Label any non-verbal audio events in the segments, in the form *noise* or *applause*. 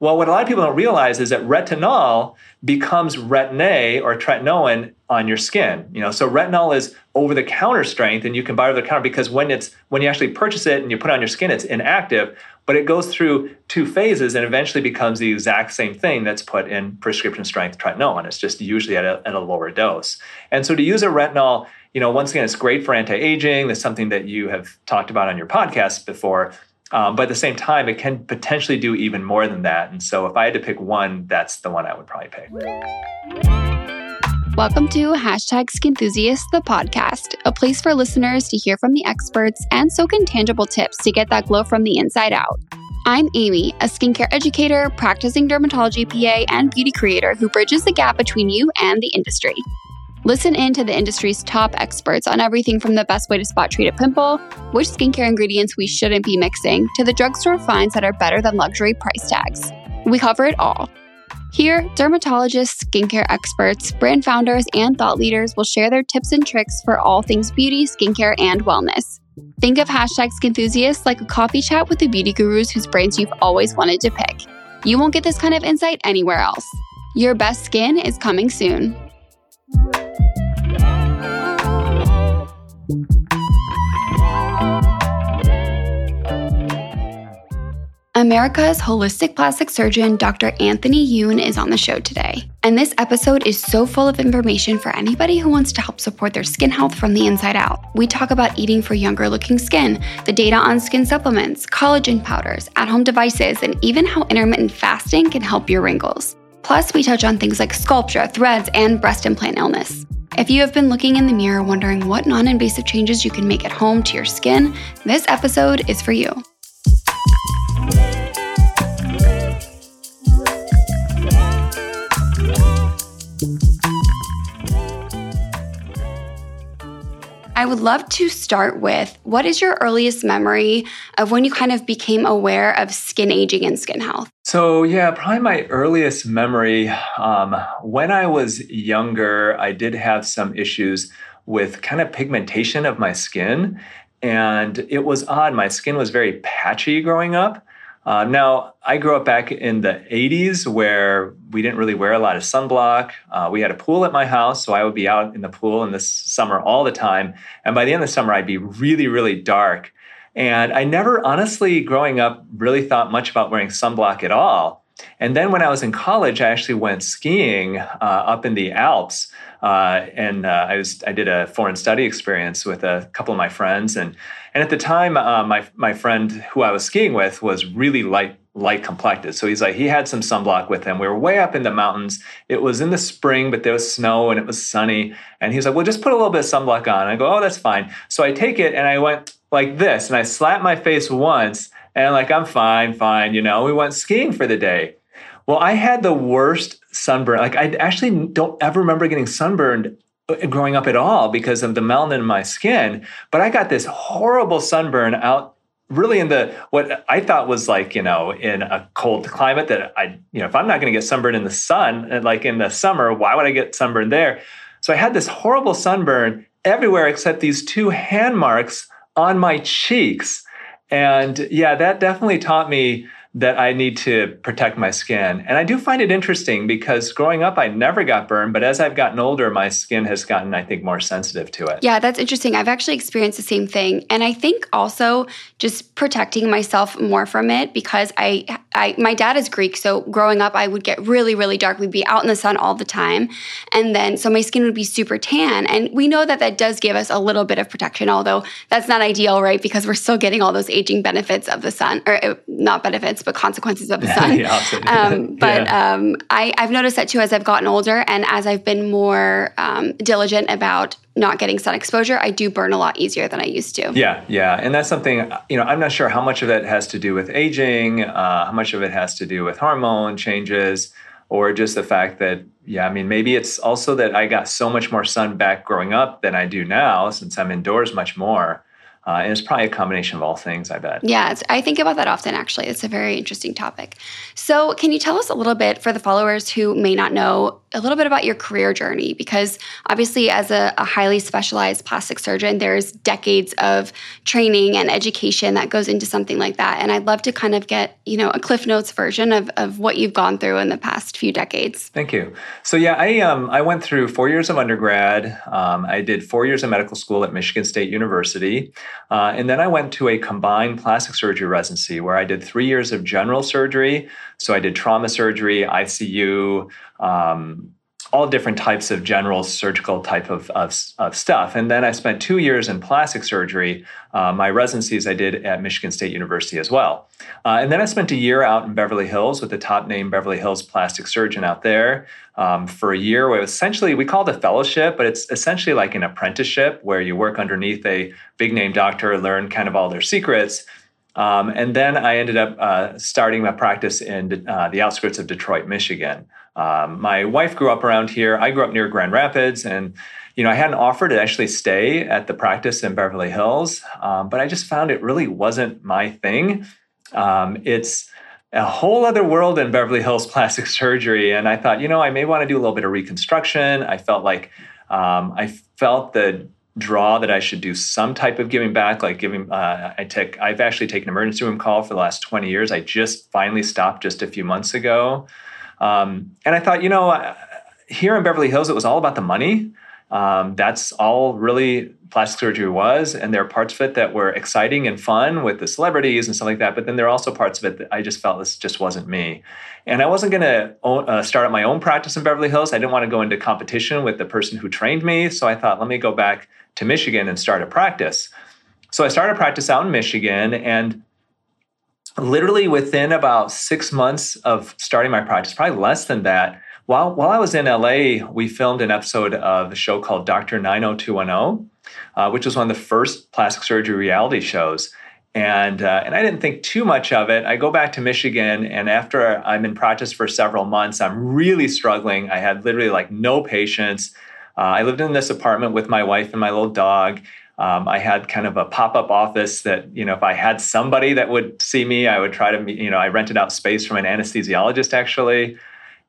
Well, what a lot of people don't realize is that retinol becomes retin-A or tretinoin on your skin. You know, so retinol is over-the-counter strength, and you can buy over-the-counter because when it's when you actually purchase it and you put it on your skin, it's inactive. But it goes through two phases and eventually becomes the exact same thing that's put in prescription strength tretinoin. It's just usually at a, at a lower dose. And so to use a retinol, you know, once again, it's great for anti-aging. That's something that you have talked about on your podcast before. Um, but at the same time, it can potentially do even more than that. And so if I had to pick one, that's the one I would probably pick. Welcome to Hashtag Skinthusiast, the podcast, a place for listeners to hear from the experts and soak in tangible tips to get that glow from the inside out. I'm Amy, a skincare educator, practicing dermatology PA, and beauty creator who bridges the gap between you and the industry. Listen in to the industry's top experts on everything from the best way to spot treat a pimple, which skincare ingredients we shouldn't be mixing, to the drugstore finds that are better than luxury price tags. We cover it all. Here, dermatologists, skincare experts, brand founders, and thought leaders will share their tips and tricks for all things beauty, skincare, and wellness. Think of hashtag Skinthusiasts like a coffee chat with the beauty gurus whose brains you've always wanted to pick. You won't get this kind of insight anywhere else. Your best skin is coming soon. America's holistic plastic surgeon, Dr. Anthony Youn, is on the show today. And this episode is so full of information for anybody who wants to help support their skin health from the inside out. We talk about eating for younger looking skin, the data on skin supplements, collagen powders, at home devices, and even how intermittent fasting can help your wrinkles. Plus, we touch on things like Sculptra, threads, and breast implant illness. If you have been looking in the mirror wondering what non invasive changes you can make at home to your skin, this episode is for you. I would love to start with what is your earliest memory of when you kind of became aware of skin aging and skin health? So, yeah, probably my earliest memory um, when I was younger, I did have some issues with kind of pigmentation of my skin. And it was odd. My skin was very patchy growing up. Uh, now, I grew up back in the 80s where we didn't really wear a lot of sunblock. Uh, we had a pool at my house, so I would be out in the pool in the summer all the time. And by the end of the summer, I'd be really, really dark. And I never, honestly, growing up, really thought much about wearing sunblock at all. And then when I was in college, I actually went skiing uh, up in the Alps. Uh, and uh, I was I did a foreign study experience with a couple of my friends, and and at the time, uh, my my friend who I was skiing with was really light light complected. So he's like he had some sunblock with him. We were way up in the mountains. It was in the spring, but there was snow and it was sunny. And he's like, "Well, just put a little bit of sunblock on." I go, "Oh, that's fine." So I take it and I went like this, and I slapped my face once, and I'm like, "I'm fine, fine." You know, we went skiing for the day. Well, I had the worst sunburn. Like I actually don't ever remember getting sunburned growing up at all because of the melanin in my skin. But I got this horrible sunburn out really in the what I thought was like, you know, in a cold climate that I, you know, if I'm not going to get sunburned in the sun, uh, like in the summer, why would I get sunburned there? So I had this horrible sunburn everywhere except these two hand marks on my cheeks. And yeah, that definitely taught me that I need to protect my skin. And I do find it interesting because growing up, I never got burned, but as I've gotten older, my skin has gotten, I think, more sensitive to it. Yeah, that's interesting. I've actually experienced the same thing. And I think also just protecting myself more from it because I, I my dad is Greek. So growing up, I would get really, really dark. We'd be out in the sun all the time. And then, so my skin would be super tan. And we know that that does give us a little bit of protection, although that's not ideal, right? Because we're still getting all those aging benefits of the sun, or not benefits, but consequences of the *laughs* sun. yeah, um, but yeah. um, I, have noticed that too as I've gotten older and as I've been more um, diligent about not getting sun exposure, I do burn a lot easier than I used to. Yeah, yeah. And that's something, you know, I'm not sure how much of that has to do with aging, uh, how much of it has to do with hormone changes, or just the fact that, yeah, I mean, maybe it's also that I got so much more sun back growing up than I do now since I'm indoors much more. Uh, and it's probably a combination of all things, I bet. Yeah, I think about that often, actually. It's a very interesting topic. So, can you tell us a little bit for the followers who may not know a little bit about your career journey because obviously as a, a, highly specialized plastic surgeon there's decades of training and education that goes into something like that. And i'd love to kind of get you know a cliff notes version of, of what you've gone through in the past few decades. Thank you. So yeah i um i went through four years of undergrad. Um, i did four years of medical school at michigan state university. Uh, and then i went to a combined plastic surgery residency where i did three years of general surgery so I did trauma surgery, ICU, um, all different types of general surgical type of, of, of, stuff. And then I spent two years in plastic surgery. Uh, my residencies I did at Michigan State University as well. Uh, and then I spent a year out in Beverly Hills with the top name Beverly Hills plastic surgeon out there um, for a year. Where essentially we call it a fellowship, but it's essentially like an apprenticeship where you work underneath a big name doctor, learn kind of all their secrets. Um, and then I ended up uh, starting my practice in uh, the outskirts of Detroit, Michigan. Um, my wife grew up around here. I grew up near Grand Rapids, and you know I had an offer to actually stay at the practice in Beverly Hills, um, but I just found it really wasn't my thing. Um, it's a whole other world in Beverly Hills *laughs* plastic surgery, and I thought, you know, I may want to do a little bit of reconstruction. I felt like um, I felt the draw that I should do some type of giving back, like giving. Uh, I take. I've actually taken emergency room call for the last twenty years. I just finally stopped just a few months ago, um, and I thought, you know, uh, here in Beverly Hills, it was all about the money. Um, that's all really plastic surgery was, and there are parts of it that were exciting and fun with the celebrities and stuff like that. But then there are also parts of it that I just felt this just wasn't me. And I wasn't going to uh, start up my own practice in Beverly Hills. I didn't want to go into competition with the person who trained me. So I thought, let me go back to Michigan and start a practice. So I started a practice out in Michigan and literally within about six months of starting my practice, probably less than that, while, while I was in LA, we filmed an episode of a show called Dr. 90210, uh, which was one of the first plastic surgery reality shows. And, uh, and I didn't think too much of it. I go back to Michigan, and after I'm in practice for several months, I'm really struggling. I had literally like no patients. Uh, I lived in this apartment with my wife and my little dog. Um, I had kind of a pop up office that, you know, if I had somebody that would see me, I would try to, you know, I rented out space from an anesthesiologist actually.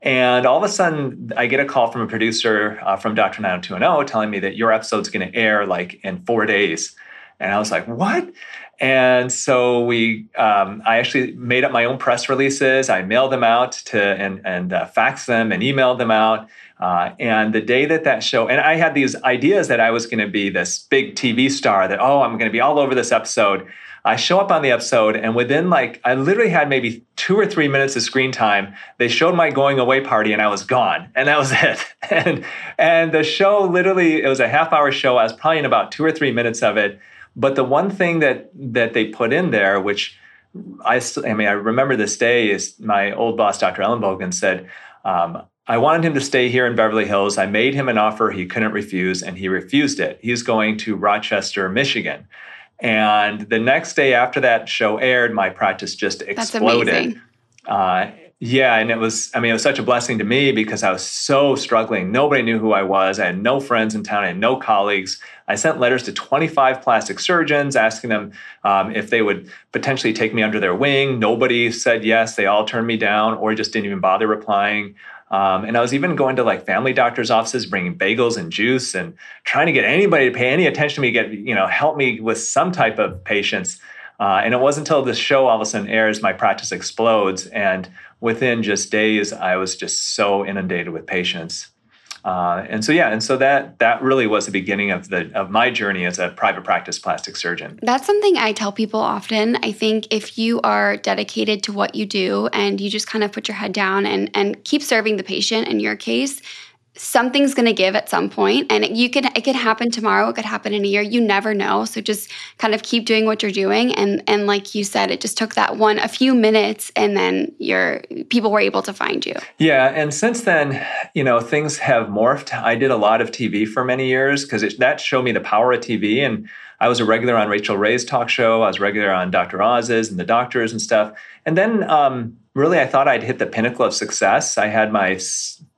And all of a sudden, I get a call from a producer uh, from Dr. 90210 telling me that your episode's going to air like in four days. And I was like, what? And so we, um, I actually made up my own press releases. I mailed them out to and and uh, faxed them and emailed them out. Uh, and the day that that show, and I had these ideas that I was going to be this big TV star, that, oh, I'm going to be all over this episode. I show up on the episode, and within like, I literally had maybe two or three minutes of screen time. They showed my going away party, and I was gone, and that was *laughs* it. and and the show literally, it was a half hour show. I was probably in about two or three minutes of it. But the one thing that that they put in there, which I, I mean, I remember this day, is my old boss, Dr. Ellenbogen, said. Um, I wanted him to stay here in Beverly Hills. I made him an offer he couldn't refuse, and he refused it. He's going to Rochester, Michigan. And the next day after that show aired, my practice just exploded. Uh, yeah, and it was, I mean, it was such a blessing to me because I was so struggling. Nobody knew who I was. I had no friends in town, I had no colleagues. I sent letters to 25 plastic surgeons asking them um, if they would potentially take me under their wing. Nobody said yes. They all turned me down or just didn't even bother replying. Um, and I was even going to like family doctors' offices, bringing bagels and juice, and trying to get anybody to pay any attention to me, get you know, help me with some type of patients. Uh, and it wasn't until this show all of a sudden airs, my practice explodes, and within just days, I was just so inundated with patients. Uh, and so yeah, and so that that really was the beginning of the of my journey as a private practice plastic surgeon. That's something I tell people often. I think if you are dedicated to what you do and you just kind of put your head down and and keep serving the patient in your case, something's going to give at some point and it, you could it could happen tomorrow it could happen in a year you never know so just kind of keep doing what you're doing and and like you said it just took that one a few minutes and then your people were able to find you yeah and since then you know things have morphed i did a lot of tv for many years because that showed me the power of tv and I was a regular on Rachael Ray's talk show. I was regular on Dr. Oz's and the doctors and stuff. And then um, really, I thought I'd hit the pinnacle of success. I had my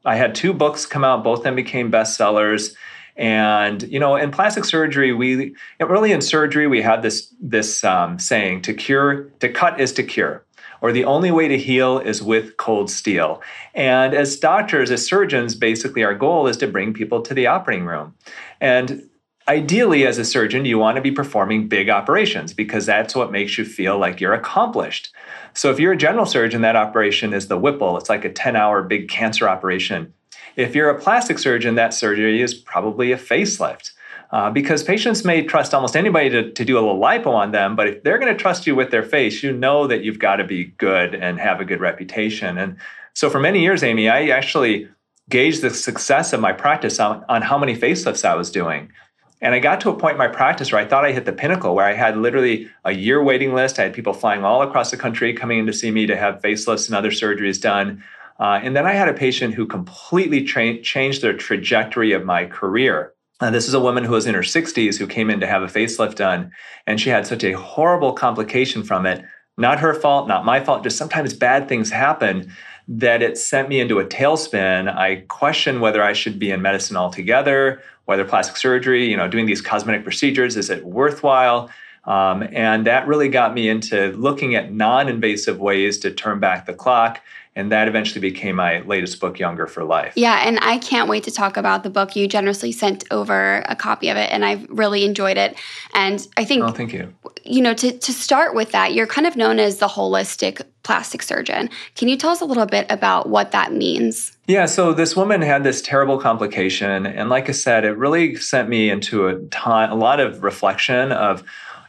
I had two books come out, both of them became bestsellers. And you know, in plastic surgery, we really in surgery we had this this um, saying: to cure, to cut is to cure. or the only way to heal is with cold steel. And as doctors, as surgeons, basically our goal is to bring people to the operating room. And ideally, as a surgeon, you want to be performing big operations because that's what makes you feel like you're accomplished. So if you're a general surgeon, that operation is the Whipple. It's like a 10 hour big cancer operation. If you're a plastic surgeon, that surgery is probably a facelift. Uh, because patients may trust almost anybody to, to do a little lipo on them, but if they're going to trust you with their face, you know that you've got to be good and have a good reputation. And so for many years, Amy, I actually gauged the success of my practice on, on how many facelifts I was doing. And I got to a point in my practice where I thought I hit the pinnacle, where I had literally a year waiting list. I had people flying all across the country coming in to see me to have facelifts and other surgeries done. Uh, and then I had a patient who completely tra- changed the trajectory of my career. Uh, this is a woman who was in her 60s who came in to have a facelift done, and she had such a horrible complication from it. Not her fault, not my fault, just sometimes bad things happen that it sent me into a tailspin. I questioned whether I should be in medicine altogether, whether plastic surgery, you know, doing these cosmetic procedures, is it worthwhile? Um, and that really got me into looking at non invasive ways to turn back the clock and that eventually became my latest book younger for life yeah and i can't wait to talk about the book you generously sent over a copy of it and i've really enjoyed it and i think oh thank you you know to, to start with that you're kind of known as the holistic plastic surgeon can you tell us a little bit about what that means yeah so this woman had this terrible complication and like i said it really sent me into a ton, a lot of reflection of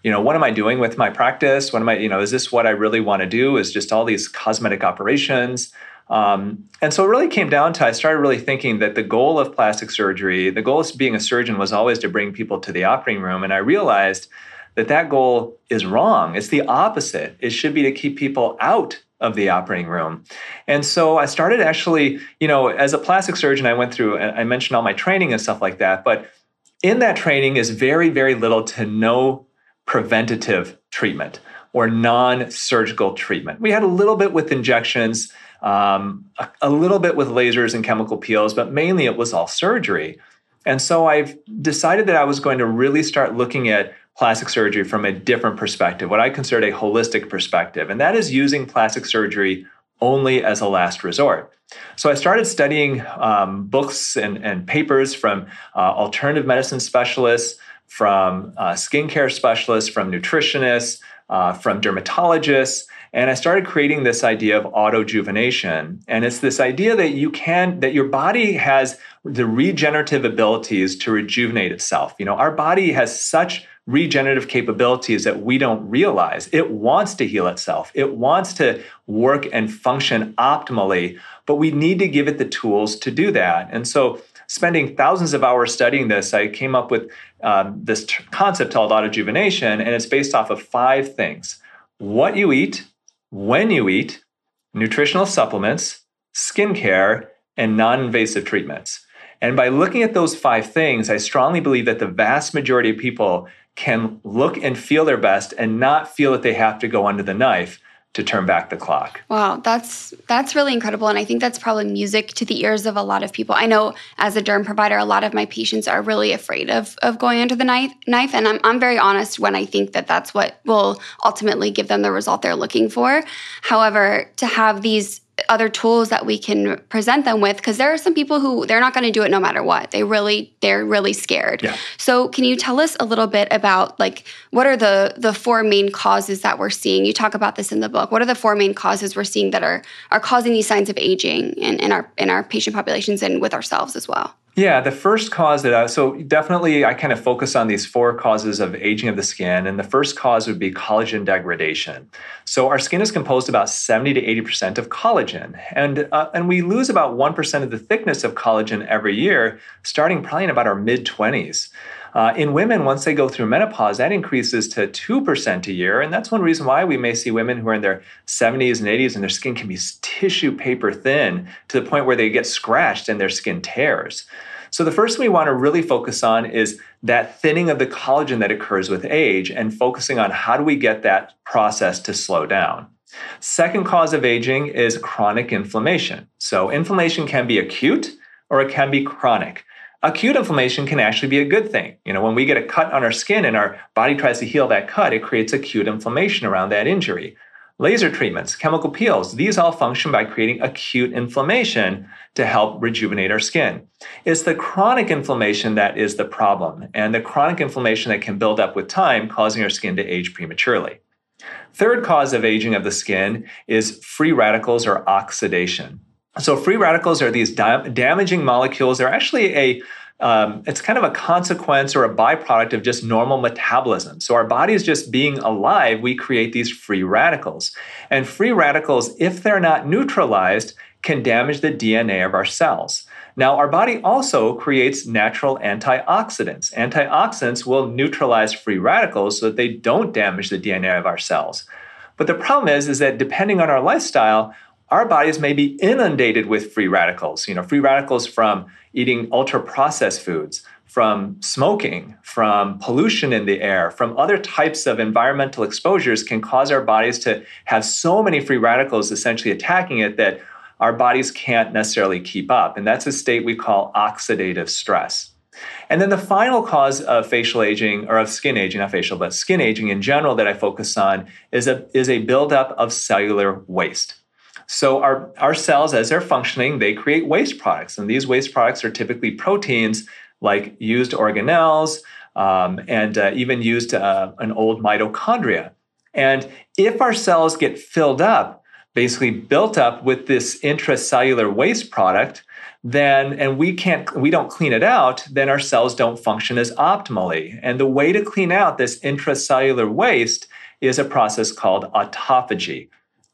you know, what am I doing with my practice? What am I, you know, is this what I really want to do? Is just all these cosmetic operations? Um, and so it really came down to I started really thinking that the goal of plastic surgery, the goal of being a surgeon was always to bring people to the operating room. And I realized that that goal is wrong. It's the opposite. It should be to keep people out of the operating room. And so I started actually, you know, as a plastic surgeon, I went through, I mentioned all my training and stuff like that. But in that training is very, very little to no preventative treatment or non surgical treatment. We had a little bit with injections, um, a, a little bit with lasers and chemical peels, but mainly it was all surgery. And so I've decided that I was going to really start looking at plastic surgery from a different perspective, what I consider a holistic perspective, and that is using plastic surgery only as a last resort. So I started studying um, books and, and, papers from uh, alternative medicine specialists, from uh, skincare specialists, from nutritionists, uh, from dermatologists. And I started creating this idea of autojuvenation. And it's this idea that you can, that your body has the regenerative abilities to rejuvenate itself. You know, our body has such regenerative capabilities that we don't realize. It wants to heal itself, it wants to work and function optimally, but we need to give it the tools to do that. And so spending thousands of hours studying this, I came up with um, this t- concept called autojuvenation, and it's based off of five things what you eat, when you eat, nutritional supplements, skincare, and non invasive treatments. And by looking at those five things, I strongly believe that the vast majority of people can look and feel their best and not feel that they have to go under the knife to turn back the clock. Wow, that's that's really incredible and I think that's probably music to the ears of a lot of people. I know as a derm provider a lot of my patients are really afraid of of going under the knife knife and I'm I'm very honest when I think that that's what will ultimately give them the result they're looking for. However, to have these other tools that we can present them with because there are some people who they're not going to do it no matter what. They really they're really scared. Yeah. so can you tell us a little bit about like what are the the four main causes that we're seeing? You talk about this in the book. What are the four main causes we're seeing that are are causing these signs of aging in, in our in our patient populations and with ourselves as well yeah, the first cause that I, so definitely I kind of focus on these four causes of aging of the skin. And the first cause would be collagen degradation. So our skin is composed about 70 to 80% of collagen. And, uh, and we lose about 1% of the thickness of collagen every year, starting probably in about our mid 20s. Uh, in women, once they go through menopause, that increases to 2% a year. And that's one reason why we may see women who are in their 70s and 80s and their skin can be tissue paper thin to the point where they get scratched and their skin tears. So, the first thing we want to really focus on is that thinning of the collagen that occurs with age and focusing on how do we get that process to slow down. Second cause of aging is chronic inflammation. So, inflammation can be acute or it can be chronic. Acute inflammation can actually be a good thing. You know, when we get a cut on our skin and our body tries to heal that cut, it creates acute inflammation around that injury. laser treatments, chemical peels, these all function by creating acute inflammation to help rejuvenate our skin. It's the chronic inflammation that is the problem, and the chronic inflammation that can build up with time, causing our skin to age prematurely. Third cause of aging of the skin is free radicals or oxidation. So, free radicals are these da- damaging molecules. They're actually a um, it's kind of a consequence or a byproduct of just normal metabolism. So, our body is just being alive, we create these free radicals. And free radicals, if they're not neutralized, can damage the DNA of our cells. Now, our body also creates natural antioxidants. Antioxidants will neutralize free radicals so that they don't damage the DNA of our cells. But the problem is, is that depending on our lifestyle, our bodies may be inundated with free radicals. You know, free radicals from eating ultra processed foods, from smoking, from pollution in the air, from other types of environmental exposures can cause our bodies to have so many free radicals essentially attacking it that our bodies can't necessarily keep up. And that's a state we call oxidative stress. And then the final cause of facial aging, or of skin aging, not facial, but skin aging in general that I focus on is a, is a buildup of cellular waste. So our, our cells, as they're functioning, they create waste products. And these waste products are typically proteins like used organelles um, and uh, even used uh, an old mitochondria. And if our cells get filled up, basically built up with this intracellular waste product, then and we can't we don't clean it out, then our cells don't function as optimally. And the way to clean out this intracellular waste is a process called autophagy.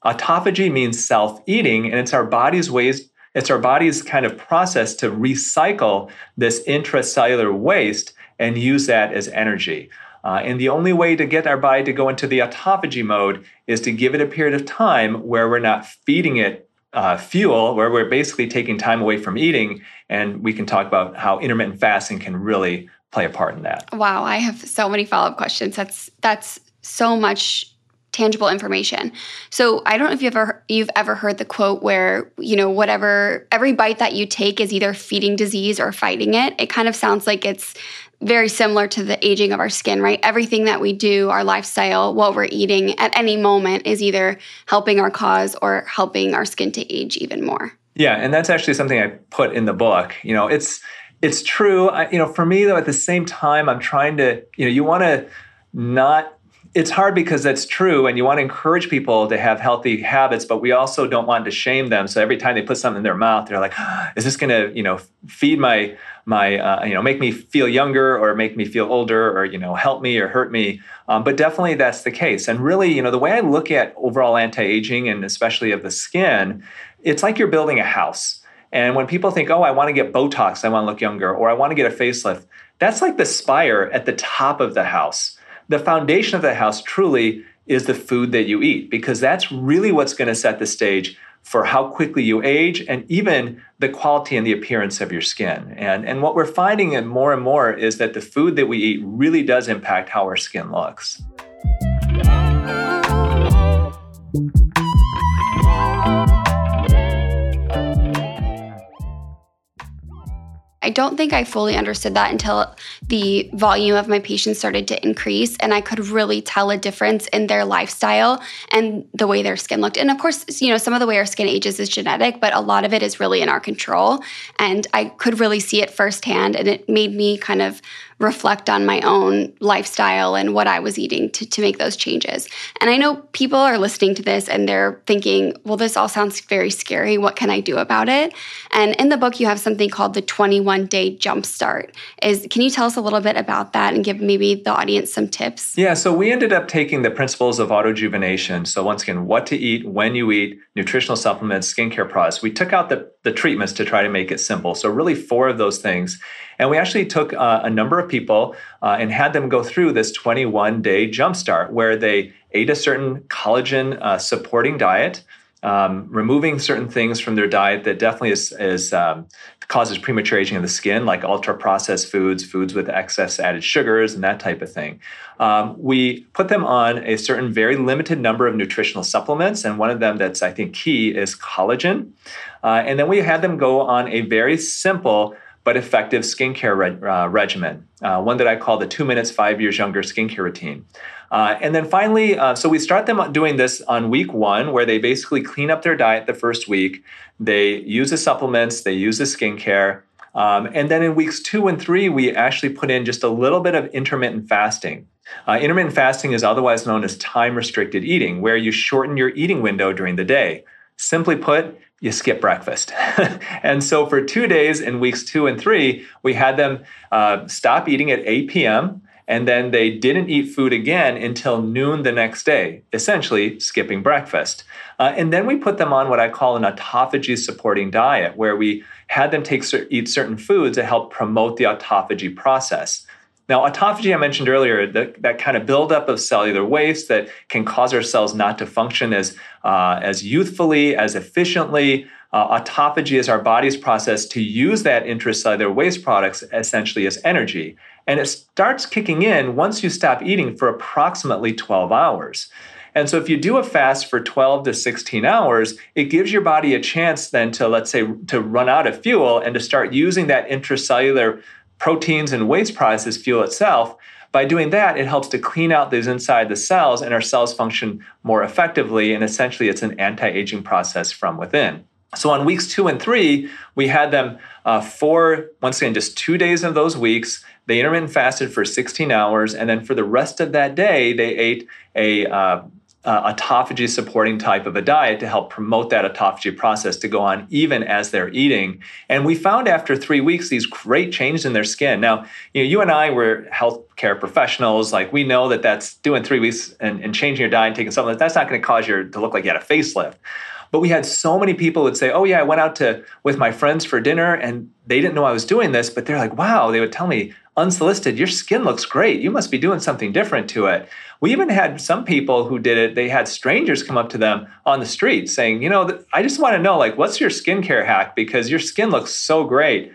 Autophagy means self-eating, and it's our body's ways, it's our body's kind of process to recycle this intracellular waste and use that as energy. Uh, and the only way to get our body to go into the autophagy mode is to give it a period of time where we're not feeding it uh, fuel, where we're basically taking time away from eating. And we can talk about how intermittent fasting can really play a part in that. Wow, I have so many follow up questions. That's that's so much tangible information. So I don't know if you've ever you've ever heard the quote where, you know, whatever every bite that you take is either feeding disease or fighting it. It kind of sounds like it's very similar to the aging of our skin, right? Everything that we do, our lifestyle, what we're eating at any moment is either helping our cause or helping our skin to age even more. Yeah, and that's actually something I put in the book. You know, it's it's true. I, you know, for me though, at the same time, I'm trying to, you know, you want to not it's hard because that's true and you want to encourage people to have healthy habits but we also don't want to shame them. So every time they put something in their mouth they're like is this going to you know feed my my uh, you know make me feel younger or make me feel older or you know help me or hurt me? Um, but definitely that's the case. And really you know the way i look at overall anti-aging and especially of the skin it's like you're building a house. And when people think oh i want to get botox i want to look younger or i want to get a facelift that's like the spire at the top of the house the foundation of the house truly is the food that you eat because that's really what's going to set the stage for how quickly you age and even the quality and the appearance of your skin. And, and what we're finding more and more is that the food that we eat really does impact how our skin looks. I don't think I fully understood that until the volume of my patients started to increase and I could really tell a difference in their lifestyle and the way their skin looked. And of course, you know, some of the way our skin ages is genetic, but a lot of it is really in our control. And I could really see it firsthand and it made me kind of reflect on my own lifestyle and what I was eating to, to make those changes. And I know people are listening to this and they're thinking, well, this all sounds very scary. What can I do about it? And in the book, you have something called the 21 day jumpstart. Is can you tell us a little bit about that and give maybe the audience some tips? Yeah, so we ended up taking the principles of autojuvenation. So once again, what to eat, when you eat, nutritional supplements, skincare products. We took out the, the treatments to try to make it simple. So really four of those things. And we actually took uh, a number of people uh, and had them go through this 21 day jumpstart where they ate a certain collagen uh, supporting diet. Um, removing certain things from their diet that definitely is, is um, causes premature aging of the skin, like ultra processed foods, foods with excess added sugars, and that type of thing. Um, we put them on a certain very limited number of nutritional supplements, and one of them that's I think key is collagen. Uh, and then we had them go on a very simple but effective skincare re- uh, regimen, uh, one that I call the two minutes, five years younger skincare routine. Uh, and then finally, uh, so we start them doing this on week one, where they basically clean up their diet the first week. They use the supplements, they use the skincare. Um, and then in weeks two and three, we actually put in just a little bit of intermittent fasting. Uh, intermittent fasting is otherwise known as time restricted eating, where you shorten your eating window during the day. Simply put, you skip breakfast. *laughs* and so for two days in weeks two and three, we had them uh, stop eating at 8 p.m. And then they didn't eat food again until noon the next day, essentially skipping breakfast. Uh, and then we put them on what I call an autophagy supporting diet, where we had them take eat certain foods to help promote the autophagy process. Now, autophagy, I mentioned earlier, that, that kind of buildup of cellular waste that can cause our cells not to function as, uh, as youthfully, as efficiently. Uh, autophagy is our body's process to use that intracellular waste products essentially as energy. And it starts kicking in once you stop eating for approximately 12 hours. And so if you do a fast for 12 to 16 hours, it gives your body a chance then to, let's say, to run out of fuel and to start using that intracellular proteins and waste products as fuel itself. By doing that, it helps to clean out those inside the cells and our cells function more effectively. And essentially, it's an anti aging process from within. So on weeks two and three, we had them uh, for, once again, just two days of those weeks. They intermittent fasted for 16 hours. And then for the rest of that day, they ate a uh, uh, autophagy supporting type of a diet to help promote that autophagy process to go on even as they're eating. And we found after three weeks these great changes in their skin. Now, you know, you and I were healthcare professionals. Like we know that that's doing three weeks and, and changing your diet and taking supplements. That's not going to cause you to look like you had a facelift. But we had so many people would say, "Oh yeah, I went out to with my friends for dinner, and they didn't know I was doing this, but they're like, wow." They would tell me, unsolicited, your skin looks great. You must be doing something different to it. We even had some people who did it, they had strangers come up to them on the street saying, you know, I just want to know, like, what's your skincare hack? Because your skin looks so great.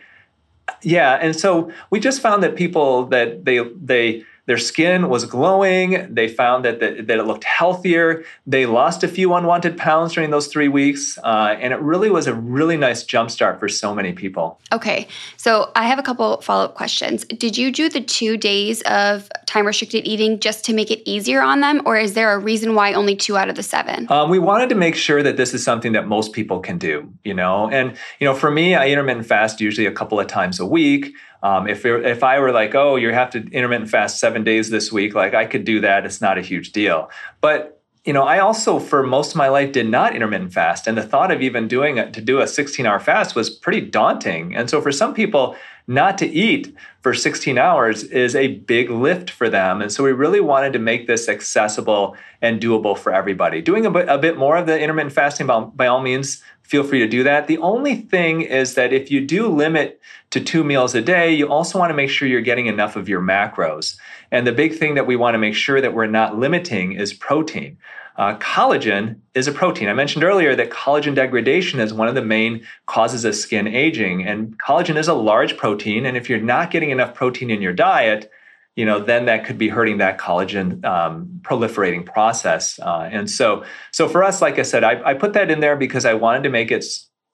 Yeah. And so we just found that people that they, they, their skin was glowing. They found that, the, that it looked healthier. They lost a few unwanted pounds during those three weeks. Uh, and it really was a really nice jumpstart for so many people. Okay. So I have a couple follow up questions. Did you do the two days of time restricted eating just to make it easier on them? Or is there a reason why only two out of the seven? Um, we wanted to make sure that this is something that most people can do, you know? And, you know, for me, I intermittent fast usually a couple of times a week. Um, if if I were like, oh, you have to intermittent fast seven days this week, like I could do that. It's not a huge deal. But you know, I also for most of my life did not intermittent fast, and the thought of even doing it to do a 16 hour fast was pretty daunting. And so for some people, not to eat for 16 hours is a big lift for them. And so we really wanted to make this accessible and doable for everybody. Doing a bit, a bit more of the intermittent fasting, by, by all means, feel free to do that. The only thing is that if you do limit to two meals a day, you also want to make sure you're getting enough of your macros. And the big thing that we want to make sure that we're not limiting is protein. Uh, collagen is a protein. I mentioned earlier that collagen degradation is one of the main causes of skin aging. And collagen is a large protein. And if you're not getting enough protein in your diet, you know, then that could be hurting that collagen um, proliferating process. Uh, and so, so for us, like I said, I, I put that in there because I wanted to make it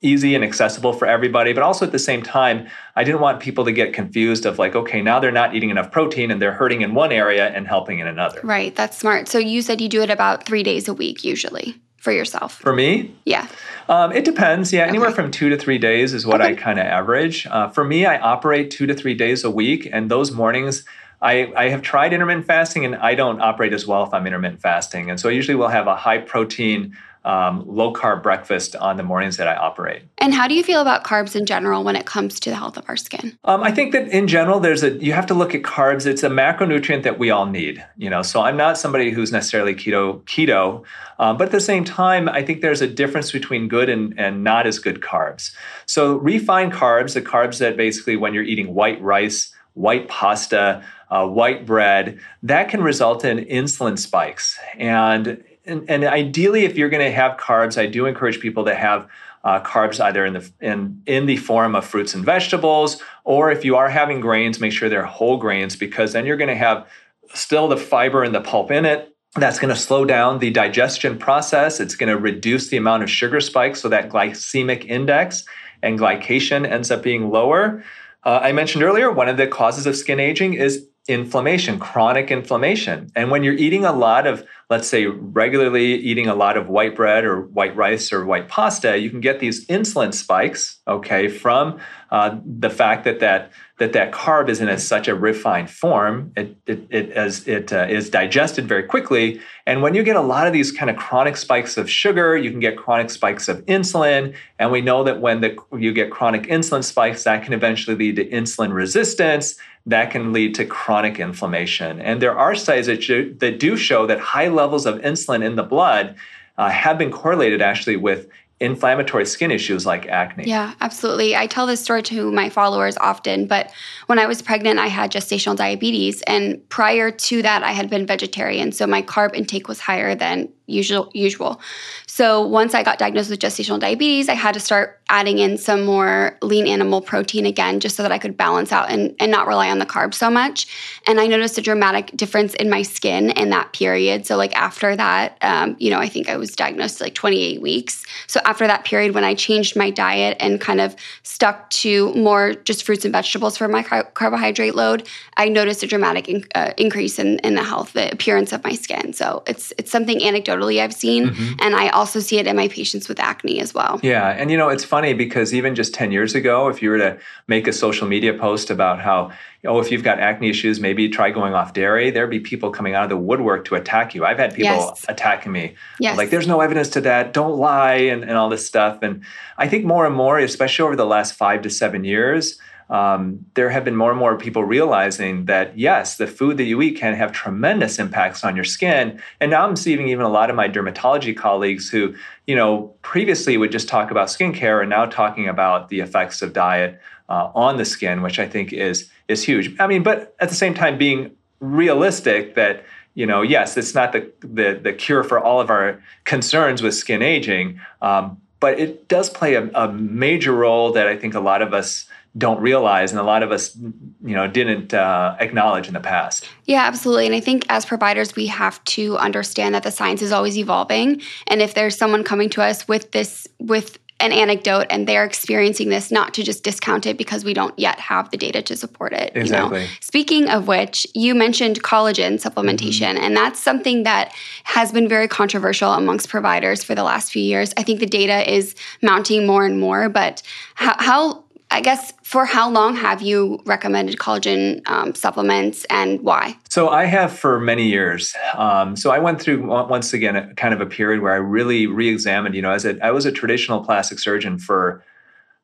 easy and accessible for everybody, but also at the same time, I didn't want people to get confused of like, okay, now they're not eating enough protein and they're hurting in one area and helping in another. Right. That's smart. So you said you do it about three days a week usually for yourself? For me? Yeah. Um, it depends. Yeah, anywhere from two to three days is what okay. I kind of average. Uh, for me, I operate two to three days a week, and those mornings I, I have tried intermittent fasting and I don't operate as well if I'm intermittent fasting. And so I usually will have a high protein, um, low carb breakfast on the mornings that I operate. And how do you feel about carbs in general when it comes to the health of our skin? Um, I think that in general, there's a you have to look at carbs. It's a macronutrient that we all need. You know, so I'm not somebody who's necessarily keto keto, um, but at the same time, I think there's a difference between good and and not as good carbs. So refined carbs, the carbs that basically when you're eating white rice, white pasta, uh, white bread, that can result in insulin spikes. And, and, and ideally, if you're going to have carbs, I do encourage people to have uh, carbs either in the in in the form of fruits and vegetables, or if you are having grains, make sure they're whole grains because then you're going to have still the fiber and the pulp in it. That's going to slow down the digestion process. It's going to reduce the amount of sugar spikes, so that glycemic index and glycation ends up being lower. Uh, I mentioned earlier, one of the causes of skin aging is inflammation, chronic inflammation. And when you're eating a lot of, let's say, regularly eating a lot of white bread or white rice or white pasta, you can get these insulin spikes, okay, from uh, the fact that that that that carb is in such a refined form. It it, it as it uh, is digested very quickly, and when you get a lot of these kind of chronic spikes of sugar, you can get chronic spikes of insulin. And we know that when the, you get chronic insulin spikes, that can eventually lead to insulin resistance that can lead to chronic inflammation. And there are studies that, that do show that high levels of insulin in the blood uh, have been correlated actually with inflammatory skin issues like acne. Yeah, absolutely. I tell this story to my followers often, but when I was pregnant, I had gestational diabetes. And prior to that, I had been vegetarian. So my carb intake was higher than usual usual. So once I got diagnosed with gestational diabetes, I had to start adding in some more lean animal protein again, just so that I could balance out and, and not rely on the carbs so much. And I noticed a dramatic difference in my skin in that period. So like after that, um, you know, I think I was diagnosed like 28 weeks. So after that period, when I changed my diet and kind of stuck to more just fruits and vegetables for my car- carbohydrate load, I noticed a dramatic in, uh, increase in, in the health, the appearance of my skin. So it's it's something anecdotal anecdotally I've seen. Mm-hmm. And I also see it in my patients with acne as well. Yeah. And you know, it's funny because even just 10 years ago, if you were to make a social media post about how, oh, if you've got acne issues, maybe try going off dairy, there'd be people coming out of the woodwork to attack you. I've had people yes. attacking me. Yes. Like, there's no evidence to that. Don't lie and, and all this stuff. And I think more and more, especially over the last five to seven years, um, there have been more and more people realizing that yes, the food that you eat can have tremendous impacts on your skin. And now I'm seeing even a lot of my dermatology colleagues who, you know, previously would just talk about skincare and now talking about the effects of diet uh, on the skin, which I think is is huge. I mean, but at the same time, being realistic that you know, yes, it's not the the, the cure for all of our concerns with skin aging, um, but it does play a, a major role that I think a lot of us don't realize and a lot of us you know didn't uh, acknowledge in the past. Yeah absolutely. And i think as providers we have to understand that the science is always evolving. And if there's someone coming to us with this with an anecdote and they're experiencing this not to just discount it because we don't yet have the data to support it exactly you know? speaking of which you mentioned collagen supplementation mm-hmm. and that's something that has been very controversial amongst providers for the last few years. I think the data is mounting more and more but how, how I guess for how long have you recommended collagen um, supplements and why? So I have for many years. Um, so I went through once again a, kind of a period where I really re-examined. You know, as a, I was a traditional plastic surgeon for,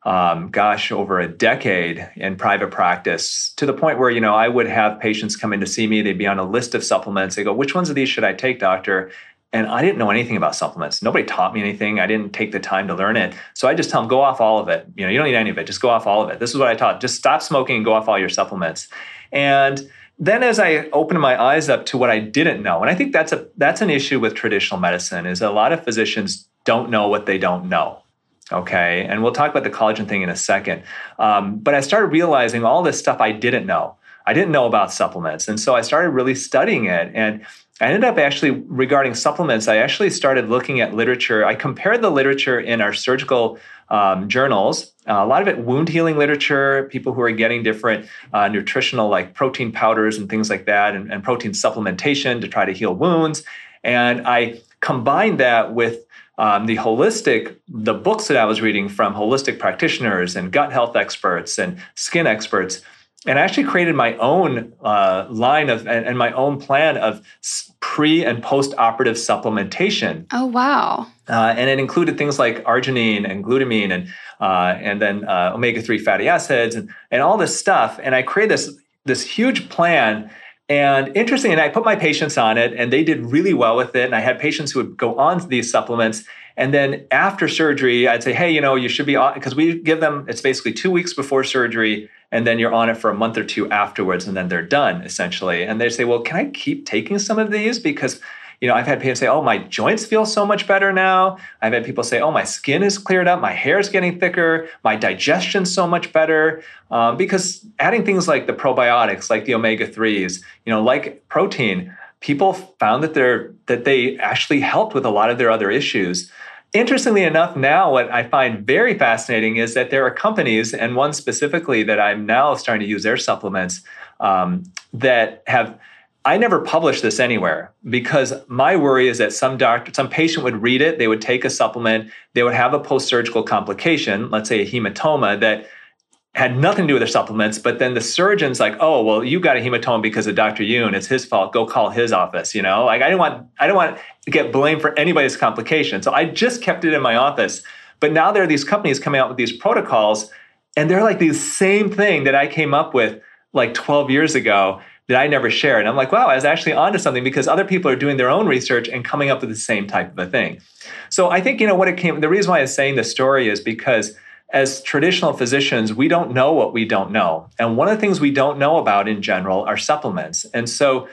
um, gosh, over a decade in private practice, to the point where you know I would have patients come in to see me. They'd be on a list of supplements. They go, "Which ones of these should I take, doctor?" And I didn't know anything about supplements. Nobody taught me anything. I didn't take the time to learn it. So I just tell them, go off all of it. You know, you don't need any of it. Just go off all of it. This is what I taught. Just stop smoking and go off all your supplements. And then as I opened my eyes up to what I didn't know, and I think that's a that's an issue with traditional medicine, is a lot of physicians don't know what they don't know. Okay. And we'll talk about the collagen thing in a second. Um, but I started realizing all this stuff I didn't know. I didn't know about supplements. And so I started really studying it. And I ended up actually regarding supplements, I actually started looking at literature. I compared the literature in our surgical um, journals, uh, a lot of it wound healing literature, people who are getting different uh, nutritional like protein powders and things like that, and, and protein supplementation to try to heal wounds. And I combined that with um, the holistic, the books that I was reading from holistic practitioners and gut health experts and skin experts and I actually created my own uh, line of and, and, my own plan of pre and post operative supplementation. Oh wow! Uh, and it included things like arginine and glutamine and uh, and then uh, omega three fatty acids and and all this stuff. And I created this this huge plan. And interesting, and I put my patients on it, and they did really well with it. And I had patients who would go on to these supplements, and then after surgery, I'd say, hey, you know, you should be because we give them, it's basically two weeks before surgery, and then you're on it for a month or two afterwards, and then they're done essentially. And they say, well, can I keep taking some of these? Because you know, I've had people say, "Oh, my joints feel so much better now." I've had people say, "Oh, my skin is cleared up, my hair is getting thicker, my digestion's so much better." Um, because adding things like the probiotics, like the omega threes, you know, like protein, people found that they're that they actually helped with a lot of their other issues. Interestingly enough, now what I find very fascinating is that there are companies, and one specifically that I'm now starting to use their supplements um, that have. I never published this anywhere because my worry is that some doctor, some patient would read it, they would take a supplement, they would have a post-surgical complication, let's say a hematoma that had nothing to do with their supplements, but then the surgeon's like, "Oh, well, you got a hematoma because of Dr. Youn. It's his fault. Go call his office." You know, like I didn't want, I didn't want to get blamed for anybody's complication, so I just kept it in my office. But now there are these companies coming out with these protocols, and they're like the same thing that I came up with like 12 years ago that I never shared. And I'm like, wow, I was actually onto something because other people are doing their own research and coming up with the same type of a thing. So I think you know what it came. The reason why I'm saying the story is because as traditional physicians, we don't know what we don't know. And one of the things we don't know about in general are supplements. And so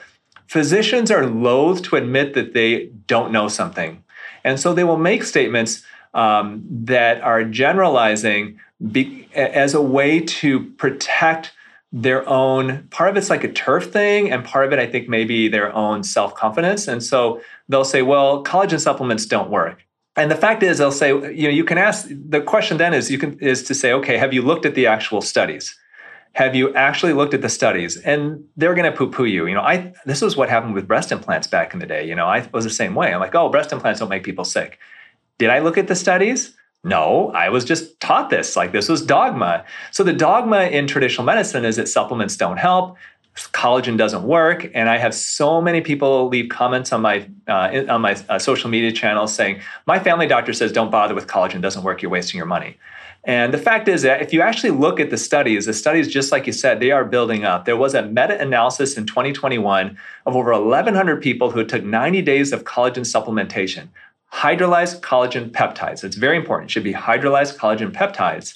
physicians are loath to admit that they don't know something. And so they will make statements um, that are generalizing be, as a way to protect their own part of it's like a turf thing and part of it i think maybe their own self-confidence and so they'll say well collagen supplements don't work and the fact is they'll say you know you can ask the question then is you can is to say okay have you looked at the actual studies? Have you actually looked at the studies? And they're going to poo-poo you. You know i this was what happened with breast implants back in the day. You know i was the same way. I'm like oh breast implants don't make people sick. Did i look at the studies? No i was just taught this. Like this was dogma. So the dogma in traditional medicine is that supplements don't help collagen doesn't work. And i have so many people leave comments on my uh, on my uh, social media channels saying my family doctor says don't bother with collagen. Doesn't work. You're wasting your money. And the fact is that if you actually look at the studies the studies just like you said they are building up. There was a meta-analysis in 2021 of over 1100 people who took 90 days of collagen supplementation hydrolyzed collagen peptides. It's very important. It should be hydrolyzed collagen peptides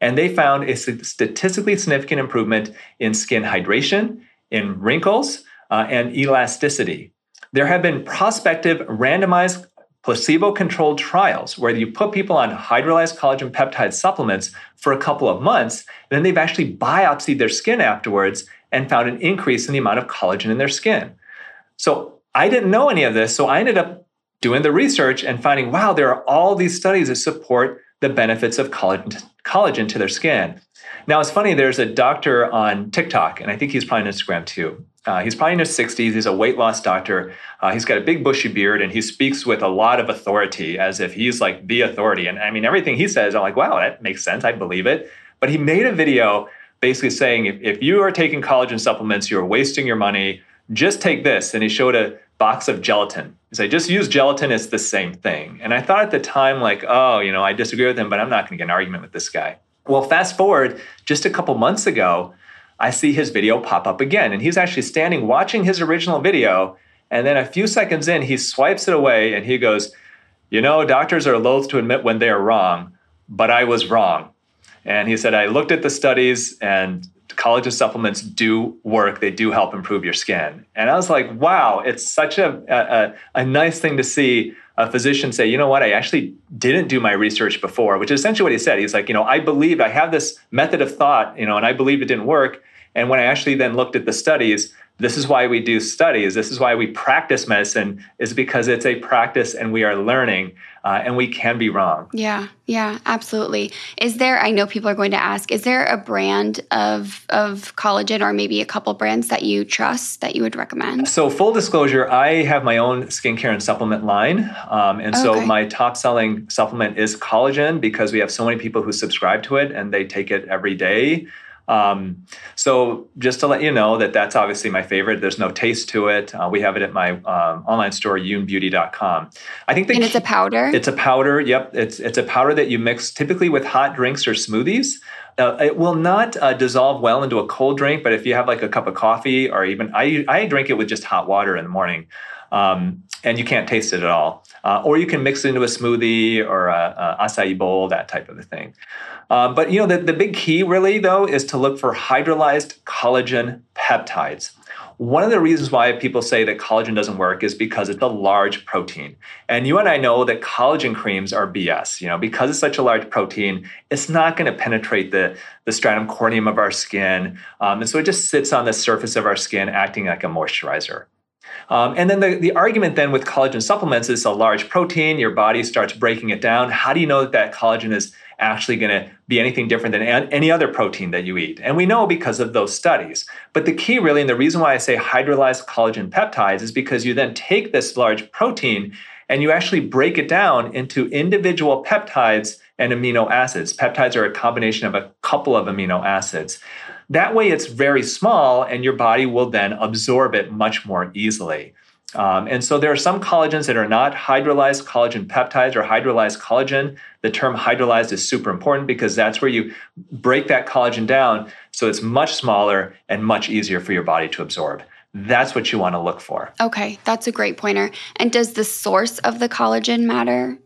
and they found a statistically significant improvement in skin hydration, in wrinkles, uh, and elasticity. There have been prospective randomized placebo controlled trials where you put people on hydrolyzed collagen peptide supplements for a couple of months, then they've actually biopsied their skin afterwards and found an increase in the amount of collagen in their skin. So I didn't know any of this, so I ended up doing the research and finding wow, there are all these studies that support the benefits of collagen, collagen to their skin. Now, it's funny, there's a doctor on TikTok, and I think he's probably on Instagram too. Uh, he's probably in his 60s. He's a weight loss doctor. Uh, he's got a big bushy beard and he speaks with a lot of authority as if he's like the authority. And I mean, everything he says, I'm like, wow, that makes sense. I believe it. But he made a video basically saying if, if you are taking collagen supplements, you're wasting your money. Just take this. And he showed a box of gelatin. Said, just use gelatin, it's the same thing. And I thought at the time, like, oh, you know, I disagree with him, but I'm not going to get an argument with this guy. Well, fast forward just a couple months ago, I see his video pop up again. And he's actually standing watching his original video. And then a few seconds in, he swipes it away and he goes, You know, doctors are loath to admit when they are wrong, but I was wrong. And he said, I looked at the studies and collagen supplements do work. They do help improve your skin. And I was like, wow, it's such a, a, a, nice thing to see a physician say, you know what, I actually didn't do my research before, which is essentially what he said. He's like, you know, I believed I have this method of thought, you know, and I believed it didn't work. And when I actually then looked at the studies, this is why we do studies. This is why we practice medicine, is because it's a practice and we are learning uh, and we can be wrong. Yeah, yeah, absolutely. Is there, I know people are going to ask, is there a brand of, of collagen or maybe a couple brands that you trust that you would recommend? So, full disclosure, I have my own skincare and supplement line. Um, and so, okay. my top selling supplement is collagen because we have so many people who subscribe to it and they take it every day. Um, so just to let you know that that's obviously my favorite. There's no taste to it. Uh, we have it at my um, online store, younbeauty.com. I think and it's a powder. It's a powder. Yep, it's it's a powder that you mix typically with hot drinks or smoothies. Uh, it will not uh, dissolve well into a cold drink, but if you have like a cup of coffee or even I I drink it with just hot water in the morning. Um, and you can't taste it at all. Uh, or you can mix it into a smoothie or a, a acai bowl, that type of a thing. Uh, but you know, the, the big key really though is to look for hydrolyzed collagen peptides. One of the reasons why people say that collagen doesn't work is because it's a large protein. And you and I know that collagen creams are BS. You know, because it's such a large protein, it's not going to penetrate the, the stratum corneum of our skin. Um, and so it just sits on the surface of our skin acting like a moisturizer. Um, and then the, the argument then with collagen supplements is a large protein, your body starts breaking it down. How do you know that that collagen is actually going to be anything different than any other protein that you eat? And we know because of those studies. But the key, really, and the reason why I say hydrolyzed collagen peptides is because you then take this large protein and you actually break it down into individual peptides and amino acids. Peptides are a combination of a couple of amino acids. That way, it's very small, and your body will then absorb it much more easily. Um, and so there are some collagens that are not hydrolyzed collagen peptides or hydrolyzed collagen. The term hydrolyzed is super important because that's where you break that collagen down so it's much smaller and much easier for your body to absorb. That's what you want to look for. Okay, that's a great pointer. And does the source of the collagen matter?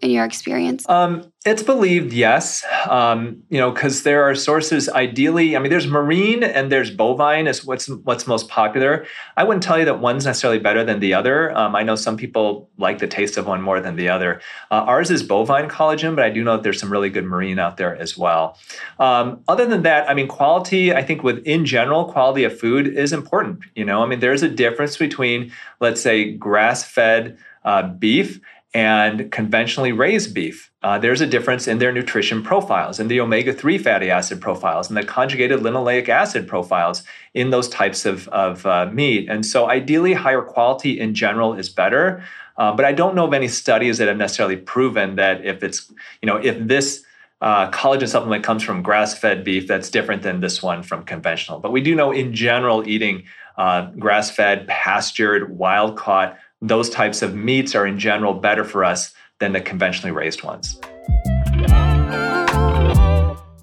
In your experience? Um, it's believed, yes. Um, you know, because there are sources. Ideally, I mean, there's marine and there's bovine is what's what's most popular. I wouldn't tell you that one's necessarily better than the other. Um, I know some people like the taste of one more than the other. Uh, ours is bovine collagen, but I do know that there's some really good marine out there as well. Um, other than that, I mean, quality. I think with in general, quality of food is important. You know, I mean, there's a difference between, let's say, grass-fed uh, beef and conventionally raised beef. Uh, there's a difference in their nutrition profiles, in the omega 3 fatty acid profiles, and the conjugated linoleic acid profiles in those types of, of uh, meat. And so, ideally, higher quality in general is better. Uh, but I don't know of any studies that have necessarily proven that if it's, you know, if this uh, collagen supplement comes from grass fed beef, that's different than this one from conventional. But we do know in general, eating uh, grass fed, pastured, wild caught those types of meats are in general better for us than the conventionally raised ones.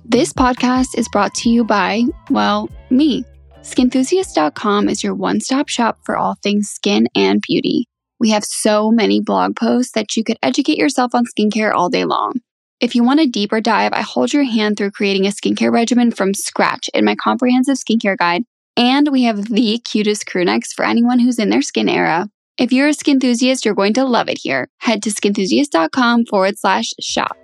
This podcast is brought to you by, well, me. Skinthusiast.com is your one stop shop for all things skin and beauty. We have so many blog posts that you could educate yourself on skincare all day long. If you want a deeper dive, I hold your hand through creating a skincare regimen from scratch in my comprehensive skincare guide. And we have the cutest crew necks for anyone who's in their skin era. If you're a skin enthusiast, you're going to love it here. Head to skinthusiast.com forward slash shop.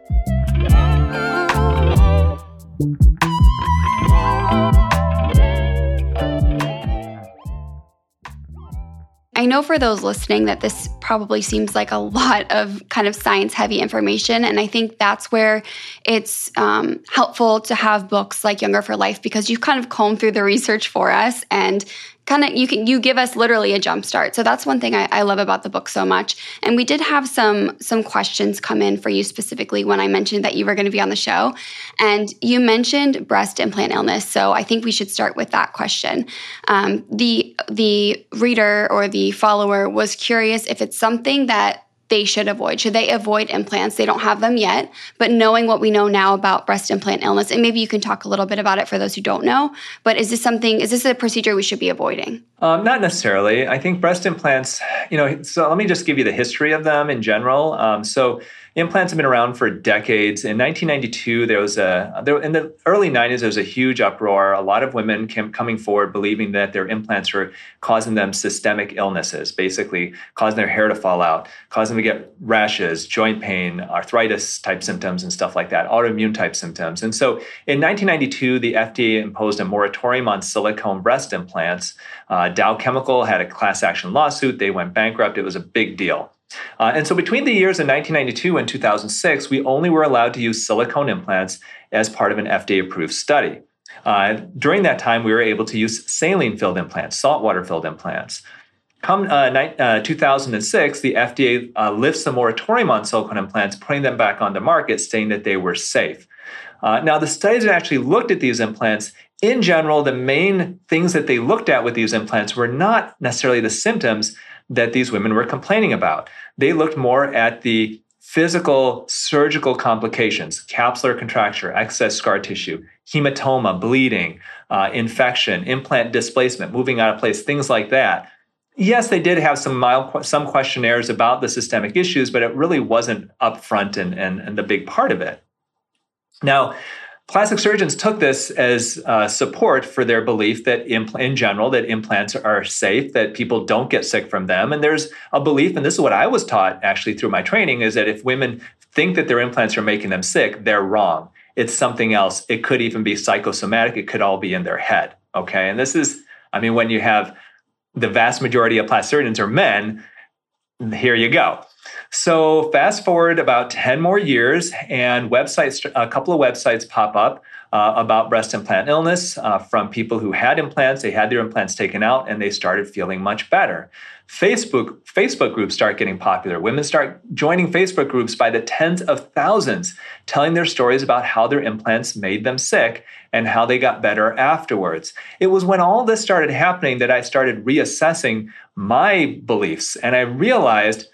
I know for those listening that this probably seems like a *laughs* lot of kind of science heavy information. And I think that's where it's um, helpful to have books like Younger for Life because you've kind of combed through the research for us and kind of you can you give us literally a jump start. So that's one thing I, I, love about the book so much. And we did have some some questions come in for you specifically when i mentioned that you were going to be on the show. And you mentioned breast implant illness so i think we should start with that question. Um, the the reader or the follower was curious if it's something that they should avoid? Should they avoid implants? They don't have them yet, but knowing what we know now about breast implant illness, and maybe you can talk a little bit about it for those who don't know, but is this something, is this a procedure we should be avoiding? Um, not necessarily. I think breast implants, you know, so let me just give you the history of them in general. Um, so, implants have been around for decades. In 1992, there was a there, in the early 90s there was a huge uproar. A lot of women came coming forward believing that their implants were causing them systemic illnesses, basically causing their hair to fall out, causing them to get rashes, joint pain, arthritis type symptoms, and stuff like that, autoimmune type symptoms. And so, in 1992, the FDA imposed a moratorium on silicone breast implants. Uh, Dow Chemical had a class action lawsuit. They went bankrupt. It was a big deal. Uh, and so between the years of 1992 and 2006, we only were allowed to use silicone implants as part of an FDA approved study. Uh, during that time, we were able to use saline filled implants, saltwater filled implants. Come uh, ni- uh, 2006, the FDA uh, lifts the moratorium on silicone implants, putting them back on the market, saying that they were safe. Uh, now, the studies that actually looked at these implants, in general, the main things that they looked at with these implants were not necessarily the symptoms, that these women were complaining about. They looked more at the physical surgical complications, capsular contracture, excess scar tissue, hematoma, bleeding, uh, infection, implant displacement, moving out of place, things like that. Yes, they did have some mild, some questionnaires about the systemic issues, but it really wasn't upfront and, and, and the big part of it. Now, Plastic surgeons took this as uh, support for their belief that, impl- in general, that implants are safe, that people don't get sick from them. And there's a belief, and this is what I was taught actually through my training, is that if women think that their implants are making them sick, they're wrong. It's something else. It could even be psychosomatic. It could all be in their head. Okay. And this is, I mean, when you have the vast majority of plastic surgeons are men, here you go. So fast forward about 10 more years, and websites, a couple of websites pop up uh, about breast implant illness uh, from people who had implants. They had their implants taken out, and they started feeling much better. Facebook Facebook groups start getting popular. Women start joining Facebook groups by the tens of thousands, telling their stories about how their implants made them sick and how they got better afterwards. It was when all this started happening that I started reassessing my beliefs, and I realized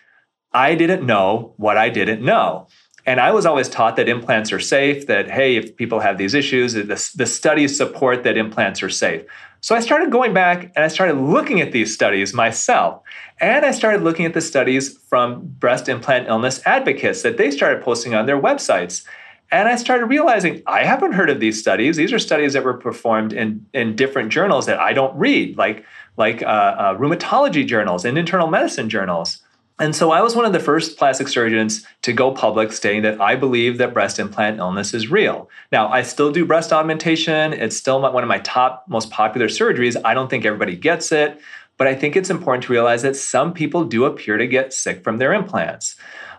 I didn't know what I didn't know. And I was always taught that implants are safe, that, hey, if people have these issues, the, the studies support that implants are safe. So I started going back and I started looking at these studies myself. And I started looking at the studies from breast implant illness advocates that they started posting on their websites. And I started realizing I haven't heard of these studies. These are studies that were performed in, in different journals that I don't read, like, like uh, uh, rheumatology journals and internal medicine journals. And so I was one of the first plastic surgeons to go public stating that I believe that breast implant illness is real. Now, I still do breast augmentation. It's still one of my top most popular surgeries. I don't think everybody gets it, but I think it's important to realize that some people do appear to get sick from their implants.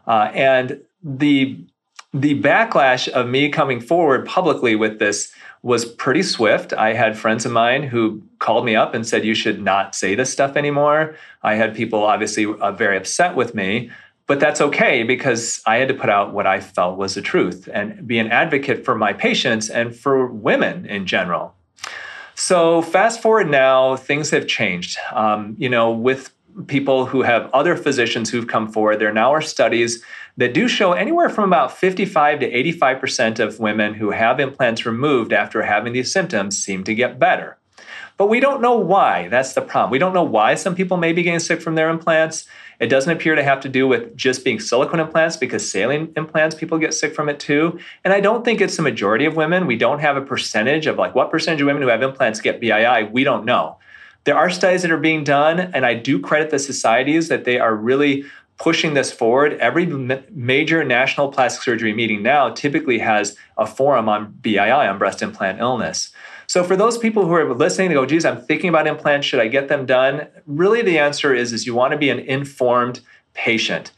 Uh, and the the backlash of me coming forward publicly with this was pretty swift. I had friends of mine who called me up and said, You should not say this stuff anymore. I had people obviously uh, very upset with me, but that's okay because I had to put out what I felt was the truth and be an advocate for my patients and for women in general. So, fast forward now, things have changed. Um, you know, with people who have other physicians who've come forward, there now are studies that do show anywhere from about 55 to 85% of women who have implants removed after having these symptoms seem to get better. But we don't know why. That's the problem. We don't know why some people may be getting sick from their implants. It doesn't appear to have to do with just being silicone implants because saline implants, people get sick from it too. And I don't think it's the majority of women. We don't have a percentage of like what percentage of women who have implants get BII. We don't know. There are studies that are being done, and I do credit the societies that they are really pushing this forward. Every major national plastic surgery meeting now typically has a forum on BII, on breast implant illness. So for those people who are listening, they go, geez, I'm thinking about implants. Should I get them done? Really, the answer is, is you want to be an informed patient.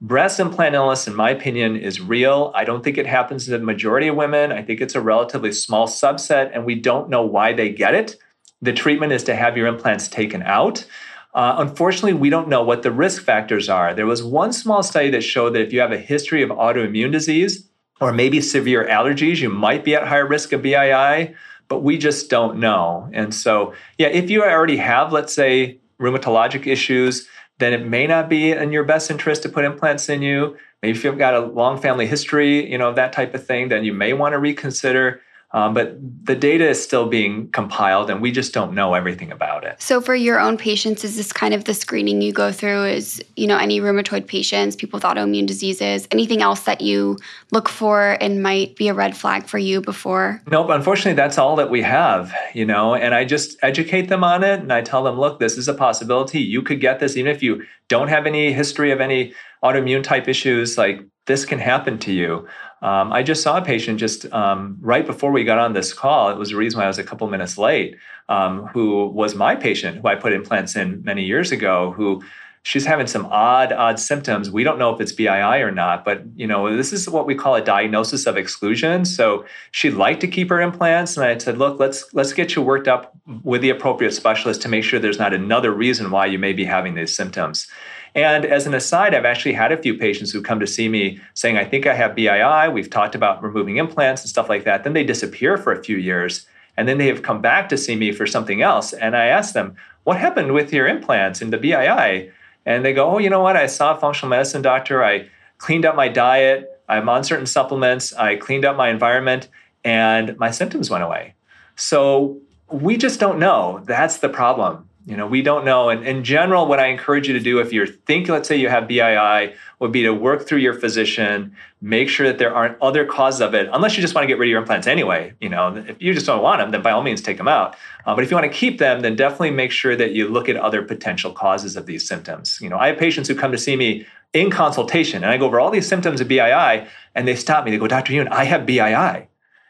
Breast implant illness, in my opinion, is real. I don't think it happens to the majority of women. I think it's a relatively small subset, and we don't know why they get it. The treatment is to have your implants taken out. Uh, unfortunately, we don't know what the risk factors are. There was one small study that showed that if you have a history of autoimmune disease or maybe severe allergies, you might be at higher risk of BII, but we just don't know. And so, yeah, if you already have, let's say, rheumatologic issues, then it may not be in your best interest to put implants in you. Maybe if you've got a long family history, you know, that type of thing, then you may want to reconsider. Um, but the data is still being compiled and we just don't know everything about it. So for your own patients, is this kind of the screening you go through? Is, you know, any rheumatoid patients, people with autoimmune diseases, anything else that you look for and might be a red flag for you before? Nope, unfortunately that's all that we have, you know, and I just educate them on it and I tell them, look, this is a possibility. You could get this even if you don't have any history of any autoimmune type issues, like this can happen to you. Um, I just saw a patient just um, right before we got on this call. It was the reason why I was a couple minutes late. Um, who was my patient, who I put implants in many years ago. Who she's having some odd, odd symptoms. We don't know if it's BII or not, but you know this is what we call a diagnosis of exclusion. So she'd like to keep her implants, and I said, look, let's let's get you worked up with the appropriate specialist to make sure there's not another reason why you may be having these symptoms. And as an aside, I've actually had a few patients who come to see me saying, I think I have BII. We've talked about removing implants and stuff like that. Then they disappear for a few years. And then they have come back to see me for something else. And I ask them, What happened with your implants and the BII? And they go, Oh, you know what? I saw a functional medicine doctor. I cleaned up my diet. I'm on certain supplements. I cleaned up my environment and my symptoms went away. So we just don't know. That's the problem. You know, we don't know. And in general, what I encourage you to do if you're thinking, let's say you have BII, would be to work through your physician, make sure that there aren't other causes of it, unless you just want to get rid of your implants anyway. You know, if you just don't want them, then by all means take them out. Uh, but if you want to keep them, then definitely make sure that you look at other potential causes of these symptoms. You know, I have patients who come to see me in consultation and I go over all these symptoms of BII and they stop me. They go, Dr. Youn, I have BII.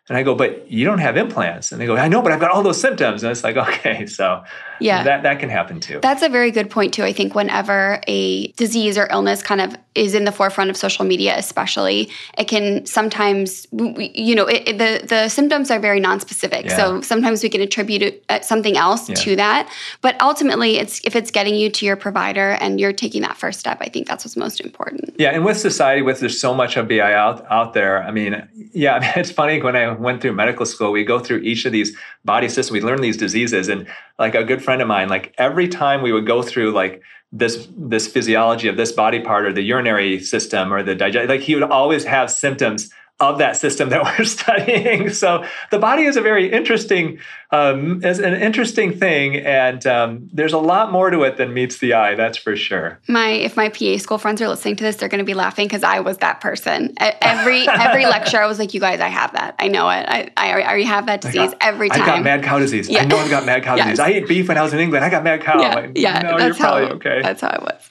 And I go, but you don't have implants. And they go, I know, but I've got all those symptoms. And it's like, *laughs* okay, so yeah, that, that can happen too. That's a very good point too. I think whenever a disease or illness kind of is in the forefront of social media, especially, it can sometimes, you know, it, it, the the symptoms are very nonspecific. Yeah. So sometimes we can attribute uh, something else yeah. to that. But ultimately, it's if it's getting you to your provider and you're taking that first step, I think that's what's most important. Yeah, and with society, with there's so much of BI out out there. I mean, yeah, I *laughs* mean, it's funny when I went through medical school, we go through each of these body systems, we learn these diseases, and like a good friend of mine, like every time we would go through like this this physiology of this body part or the urinary system or the digest like he would always have symptoms of that system that *laughs* we're studying. So the body is a very interesting, um, is an interesting thing, and um, there's a lot more to it than meets the eye. That's for sure. My if my PA school friends are listening to this, they're going to be laughing because I was that person. Every every *laughs* lecture, I was like, "You guys, I have that. I know it. I, I already have that disease got, every time." I got mad cow disease. Yeah. I know I've got mad cow *laughs* yes. disease. I ate beef when I was in England. I got mad cow. Yeah, yeah no, that's you're probably how, okay. That's how it was.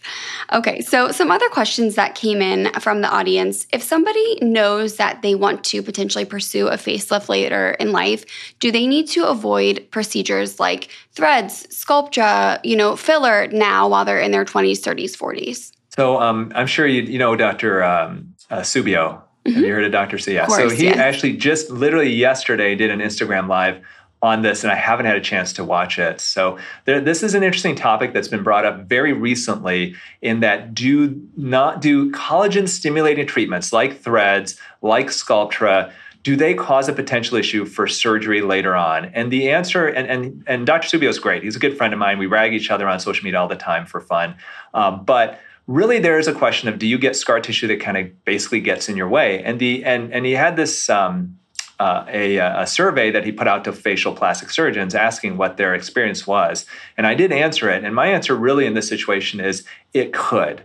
Okay, so some other questions that came in from the audience. If somebody knows that they want to potentially pursue a facelift later in life, do they need to avoid procedures like threads, Sculptra, you know, filler now while they're in their 20s, 30s, 40s? So um, I'm sure you, you know Dr. Um, uh, Subio. Mm-hmm. Have you heard of Dr. C? Yeah. so he actually just literally yesterday did an Instagram live on this, and I haven't had a chance to watch it. So there, this is an interesting topic that's been brought up very recently. In that, do not do collagen stimulating treatments like threads, like Sculptra. Do they cause a potential issue for surgery later on? And the answer, and and and Dr. Subio is great. He's a good friend of mine. We rag each other on social media all the time for fun. Um, but really there is a question of do you get scar tissue that kind of basically gets in your way and the and and he had this um, uh, a, a, survey that he put out to facial plastic surgeons asking what their experience was. And I did answer it. And my answer really in this situation is it could.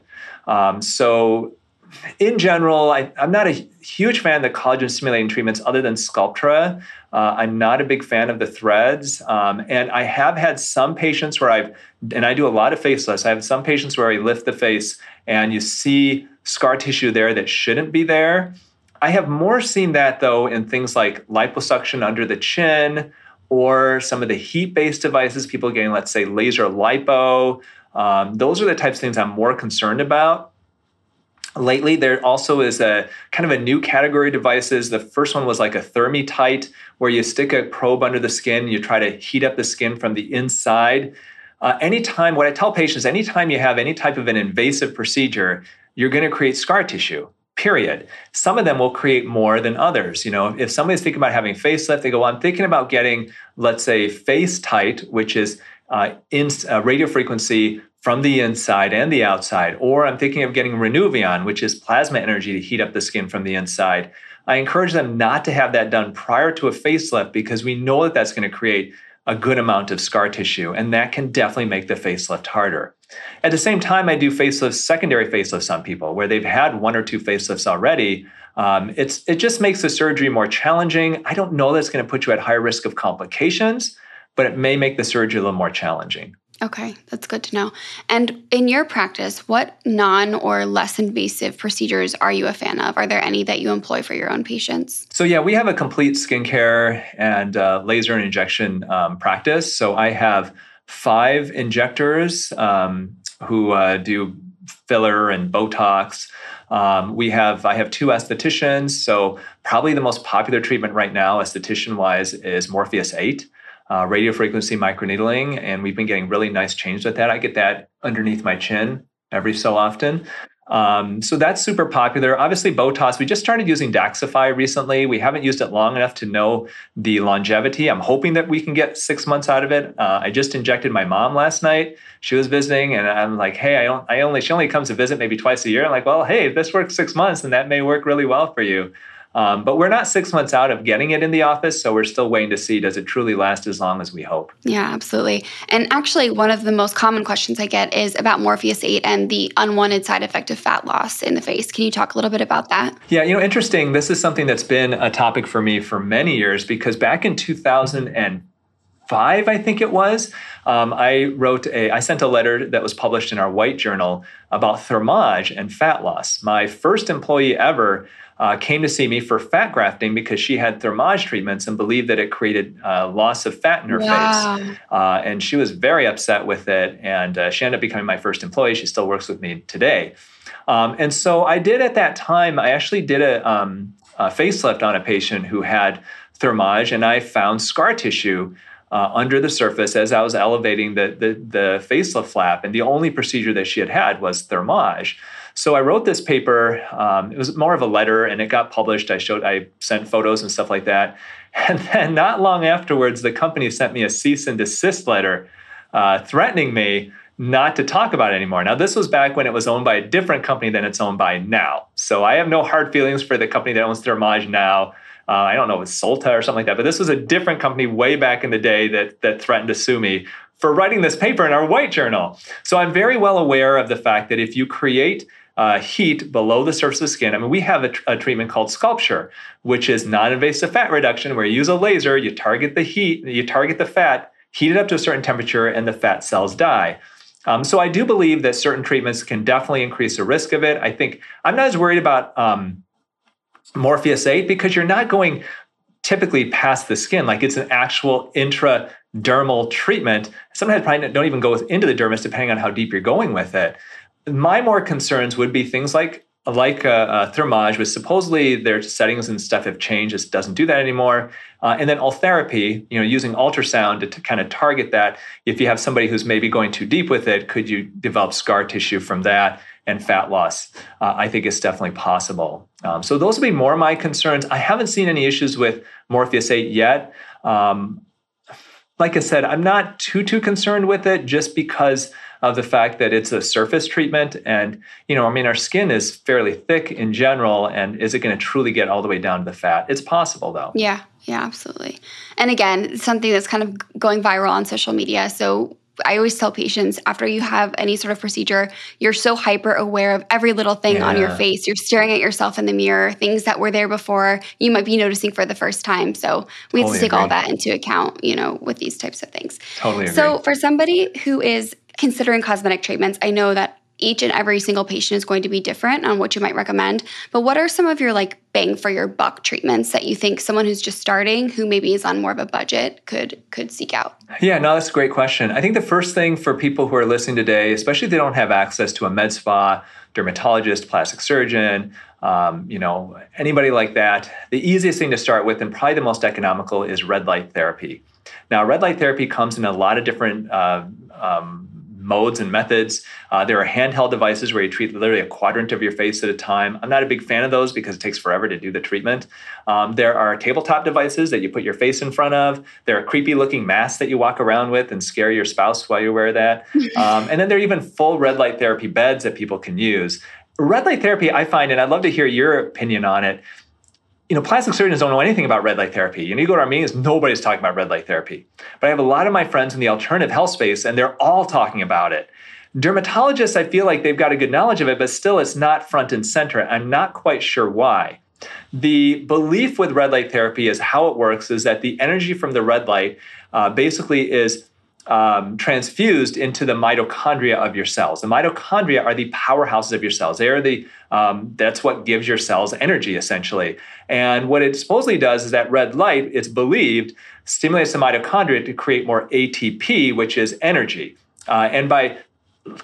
Um, so, in general, I, am not a huge fan of the collagen stimulating treatments other than Sculptra. Uh, I'm not a big fan of the threads. Um, and I have had some patients where I've, and I do a lot of facelifts, I have some patients where I lift the face and you see scar tissue there that shouldn't be there. I have more seen that though in things like liposuction under the chin or some of the heat based devices, people getting, let's say, laser lipo. Um, those are the types of things I'm more concerned about. Lately, there also is a kind of a new category of devices. The first one was like a ThermiTight, where you stick a probe under the skin, you try to heat up the skin from the inside. Uh, anytime, what I tell patients, anytime you have any type of an invasive procedure, you're going to create scar tissue period. Some of them will create more than others. You know, if somebody's thinking about having facelift, they go, well, I'm thinking about getting, let's say, FaceTite which is uh, in uh, radio frequency from the inside and the outside, or I'm thinking of getting Renuvion, which is plasma energy to heat up the skin from the inside. I encourage them not to have that done prior to a facelift because we know that that's going to create a good amount of scar tissue, and that can definitely make the facelift harder. At the same time, I do facelifts, secondary facelifts on people where they've had one or two facelifts already. Um, it's it just makes the surgery more challenging. I don't know that's going to put you at higher risk of complications, but it may make the surgery a little more challenging. Okay, that's good to know. And in your practice, what non or less invasive procedures are you a fan of? Are there any that you employ for your own patients? So, yeah, we have a complete skincare and uh, laser and injection um, practice. So, I have five injectors um, who uh, do filler and Botox. Um, we have I have two estheticians. So probably the most popular treatment right now, esthetician wise, is Morpheus Eight. Uh, radio frequency microneedling, and we've been getting really nice change with that. I get that underneath my chin every so often. Um, so that's super popular. Obviously, Botox, we just started using Daxxify recently. We haven't used it long enough to know the longevity. I'm hoping that we can get six months out of it. Uh, I just injected my mom last night. She was visiting, and I'm like, hey, I, don't, I only she only comes to visit maybe twice a year. I'm like, well, hey, if this works six months, then that may work really well for you. Um, but we're not six months out of getting it in the office, so we're still waiting to see does it truly last as long as we hope. Yeah, absolutely. And actually, one of the most common questions I get is about Morpheus 8 and the unwanted side effect of fat loss in the face. Can you talk a little bit about that? Yeah, you know, interesting. This is something that's been a topic for me for many years because back in 2005, I think it was, um, I wrote a, I sent a letter that was published in our white journal about Thermage and fat loss. My first employee ever uh, came to see me for fat grafting because she had thermage treatments and believed that it created uh, loss of fat in her wow. face. Uh, and she was very upset with it. And uh, she ended up becoming my first employee. She still works with me today. Um, and so I did at that time, I actually did a, um, a facelift on a patient who had thermage, and I found scar tissue. Uh, under the surface as I was elevating the, the, the facelift flap. And the only procedure that she had had was thermage. So I wrote this paper. Um, it was more of a letter, and it got published. I showed, I sent photos and stuff like that. *laughs* And then not long afterwards, the company sent me a cease and desist letter uh, threatening me not to talk about it anymore. Now, this was back when it was owned by a different company than it's owned by now. So I have no hard feelings for the company that owns Thermage now. Uh, I don't know, it was Solta or something like that, but this was a different company way back in the day that that threatened to sue me for writing this paper in our white journal. So I'm very well aware of the fact that if you create uh, heat below the surface of the skin. I mean, we have a, a treatment called SculpSure, which is non-invasive fat reduction, where you use a laser, you target the heat, you target the fat, heat it up to a certain temperature, and the fat cells die. Um, so I do believe that certain treatments can definitely increase the risk of it. I think I'm not as worried about um, Morpheus 8 because you're not going typically past the skin. Like it's an actual intradermal treatment. Sometimes probably don't even go into the dermis depending on how deep you're going with it my more concerns would be things like like Thermage, which supposedly their settings and stuff have changed. It doesn't do that anymore. Uh, and then Ultherapy, you know, using ultrasound to, to, kind of target that. If you have somebody who's maybe going too deep with it, could you develop scar tissue from that and fat loss? Uh, I think it's definitely possible. Um, so those would be more my concerns. I haven't seen any issues with Morpheus 8 yet. Um, like I said, I'm not too too concerned with it just because of the fact that it's a surface treatment. And, you know, I mean, our skin is fairly thick in general. And is it going to truly get all the way down to the fat? It's possible, though. Yeah, yeah, absolutely. And again, something that's kind of going viral on social media. So, I always tell patients after you have any sort of procedure, you're so hyper aware of every little thing yeah. on your face. You're staring at yourself in the mirror, things that were there before you might be noticing for the first time. So we totally have to take agree. all that into account, you know, with these types of things. Totally. Agree. So for somebody who is considering cosmetic treatments, I know that each and every single patient is going to be different on what you might recommend. But what are some of your like bang for your buck treatments that you think someone who's just starting, who maybe is on more of a budget, could could seek out? Yeah, no, that's a great question. I think the first thing for people who are listening today, especially if they don't have access to a med spa, dermatologist, plastic surgeon, um, you know, anybody like that, the easiest thing to start with and probably the most economical is red light therapy. Now, red light therapy comes in a lot of different uh, um, modes and methods. Uh, there are handheld devices where you treat literally a quadrant of your face at a time. I'm not a big fan of those because it takes forever to do the treatment. Um, there are tabletop devices that you put your face in front of. There are creepy looking masks that you walk around with and scare your spouse while you wear that. *laughs* Um, and then there are even full red light therapy beds that people can use. Red light therapy, I find, and I'd love to hear your opinion on it you know, plastic surgeons don't know anything about red light therapy. You know, you go to our meetings, nobody's talking about red light therapy. But I have a lot of my friends in the alternative health space, and they're all talking about it. Dermatologists, I feel like they've got a good knowledge of it, but still it's not front and center. I'm not quite sure why. The belief with red light therapy is how it works is that the energy from the red light uh, basically is um, transfused into the mitochondria of your cells. The mitochondria are the powerhouses of your cells. They are the um, that's what gives your cells energy essentially. And what it supposedly does is that red light, it's believed, stimulates the mitochondria to create more ATP, which is energy. Uh, and by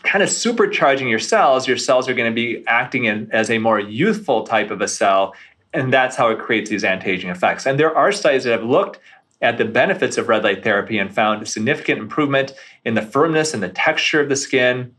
kind of supercharging your cells, your cells are going to be acting in, as a more youthful type of a cell. And that's how it creates these anti-aging effects. And there are studies that have looked at the benefits of red light therapy and found a significant improvement in the firmness and the texture of the skin.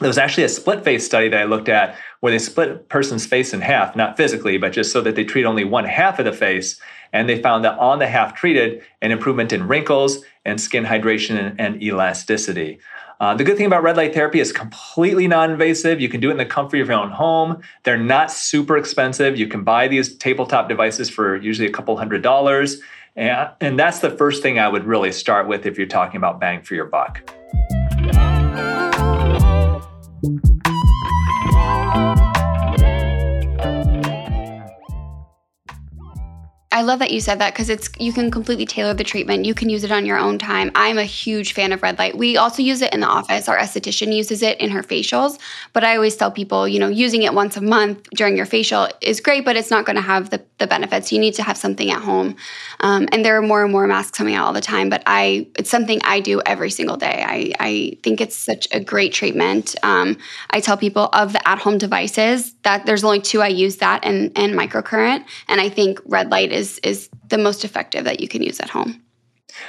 There was actually a split face study that I looked at where they split a person's face in half, not physically, but just so that they treat only one half of the face. And they found that on the half treated, an improvement in wrinkles and skin hydration and, and elasticity. Uh, the good thing about red light therapy is completely non-invasive. You can do it in the comfort of your own home. They're not super expensive. You can buy these tabletop devices for usually a couple hundred dollars. And, and that's the first thing I would really start with if you're talking about bang for your buck. I love that you said that because it's you can completely tailor the treatment. You can use it on your own time. I'm a huge fan of red light. We also use it in the office. Our esthetician uses it in her facials, but I always tell people, you know, using it once a month during your facial is great, but it's not going to have the, the benefits. You need to have something at home. Um, and there are more and more masks coming out all the time, but I it's something I do every single day. I, I think it's such a great treatment. Um, I tell people of the at-home devices that there's only two I use that and, and microcurrent. And I think red light is is the most effective that you can use at home.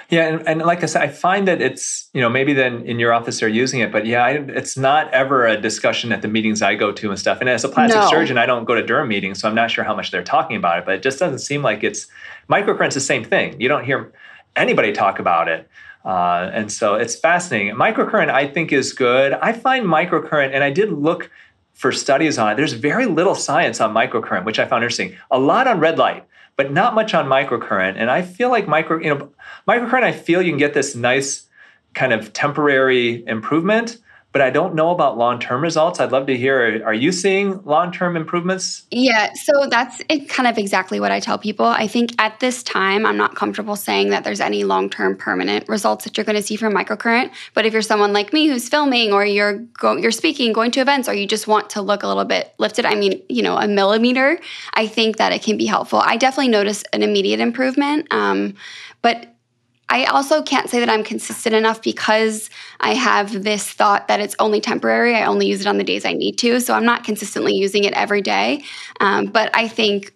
Yeah, and, and, like I said, I find that it's you know maybe then in your office they're using it, but yeah, I, it's not ever a discussion at the meetings I go to and stuff. And as a plastic no. surgeon, I don't go to derm meetings, so I'm not sure how much they're talking about it. But it just doesn't seem like it's microcurrent's the same thing. You don't hear anybody talk about it. Uh, and so it's fascinating. Microcurrent, I think, is good. I find microcurrent, and I did look for studies on it. There's very little science on microcurrent, which I found interesting. A lot on red light but not much on microcurrent. And I feel like micro, you know, microcurrent, I feel you can get this nice kind of temporary improvement, but I don't know about long term results. I'd love to hear are you seeing long term improvements? Yeah, so that's kind of exactly what I tell people. I think at this time, I'm not comfortable saying that there's any long term permanent results that you're going to see from microcurrent. But if you're someone like me who's filming or you're go- you're speaking, going to events, or you just want to look a little bit lifted, I mean, you know, a millimeter, I think that it can be helpful. I definitely notice an immediate improvement, um, but I also can't say that I'm consistent enough because I have this thought that it's only temporary. I only use it on the days I need to. So I'm not consistently using it every day. Um, but I think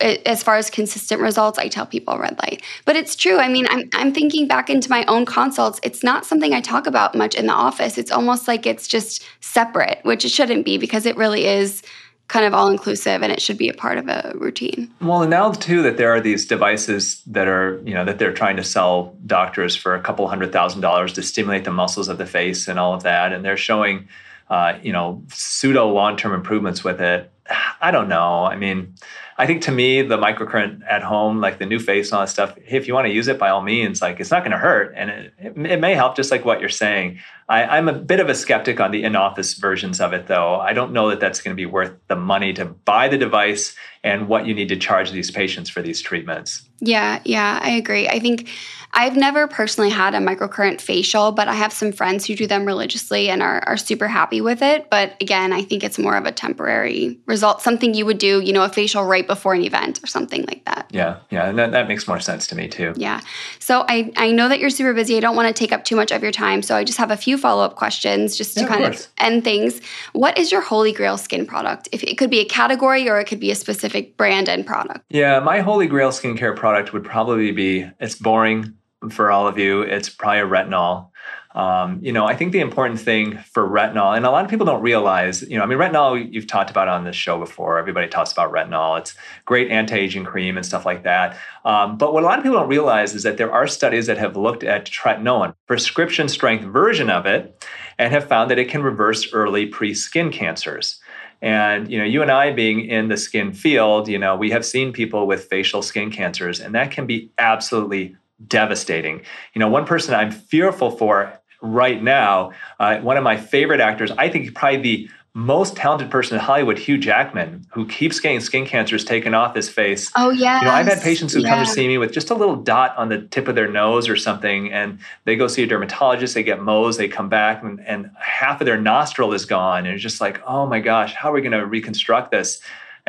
it, as far as consistent results, I tell people red light. But it's true. I mean, I'm, I'm thinking back into my own consults. It's not something I talk about much in the office. It's almost like it's just separate, which it shouldn't be because it really is kind of all inclusive and it should be a part of a routine. Well, and now too that there are these devices that are, you know, that they're trying to sell doctors for a couple hundred thousand dollars to stimulate the muscles of the face and all of that. And they're showing, uh, you know, pseudo long term improvements with it. *sighs* I don't know. I mean, I think to me, the microcurrent at home, like the NuFace and all that stuff, if you want to use it by all means, like it's not going to hurt. And it, it, may help, just like what you're saying. I, am a bit of a skeptic on the in office versions of it, though. I don't know that that's going to be worth the money to buy the device and what you need to charge these patients for these treatments. Yeah, yeah, I agree. I think I've never personally had a microcurrent facial, but I have some friends who do them religiously and are, are super happy with it. But again, I think it's more of a temporary result, something you would do, you know, a facial right before an event or something like that. Yeah, yeah, and that, that makes more sense to me too. Yeah. So I, I know that you're super busy. I don't want to take up too much of your time. So I just have a few follow up questions just to yeah, kind of, of end things. What is your holy grail skin product? If it could be a category or it could be a specific brand and product. Yeah, my holy grail skincare product would probably be it's boring for all of you, it's probably a retinol. Um, you know, I think the important thing for retinol, and a lot of people don't realize, you know, I mean, retinol you've talked about on this show before. Everybody talks about retinol. It's great anti-aging cream and stuff like that. Um, but what a lot of people don't realize is that there are studies that have looked at tretinoin, prescription strength version of it, and have found that it can reverse early pre-skin cancers. And you know, you and I being in the skin field, you know, we have seen people with facial skin cancers, and that can be absolutely devastating. You know, one person I'm fearful for right now, uh, one of my favorite actors, I think probably the most talented person in Hollywood, Hugh Jackman, who keeps getting skin cancers taken off his face. Oh yeah. You know, I've had patients who yeah. come to see me with just a little dot on the tip of their nose or something, and they go see a dermatologist, they get Mohs, they come back, and, and half of their nostril is gone. And it's just like, oh my gosh, how are we going to reconstruct this?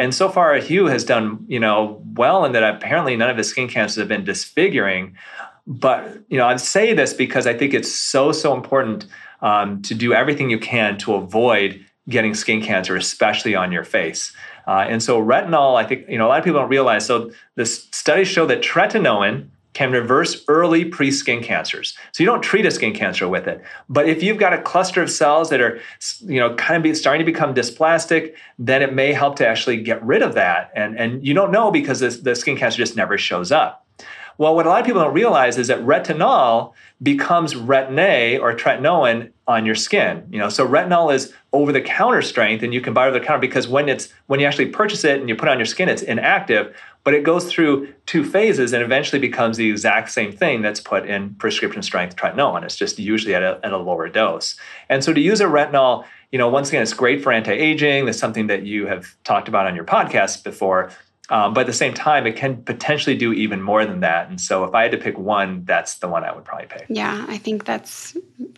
And so far, Hugh has done, you know, well in that apparently none of his skin cancers have been disfiguring. But you know, I say this because I think it's so so important um, to do everything you can to avoid getting skin cancer, especially on your face. Uh, and so retinol, I think you know a lot of people don't realize. So the studies show that tretinoin can reverse early pre-skin cancers. So you don't treat a skin cancer with it. But if you've got a cluster of cells that are, you know, kind of be, starting to become dysplastic, then it may help to actually get rid of that. And, and you don't know because this, the skin cancer just never shows up. Well, what a lot of people don't realize is that retinol becomes retin-A or tretinoin on your skin. You know, so retinol is over-the-counter strength, and you can buy over-the-counter because when it's when you actually purchase it and you put it on your skin, it's inactive but it goes through two phases and eventually becomes the exact same thing that's put in prescription strength tretinoin. It's just usually at a, at a lower dose. And so to use a retinol, you know, once again, it's great for anti-aging. That's something that you have talked about on your podcast before. Um, but at the same time, it can potentially do even more than that. And so if I had to pick one, that's the one I would probably pick. Yeah, I think that's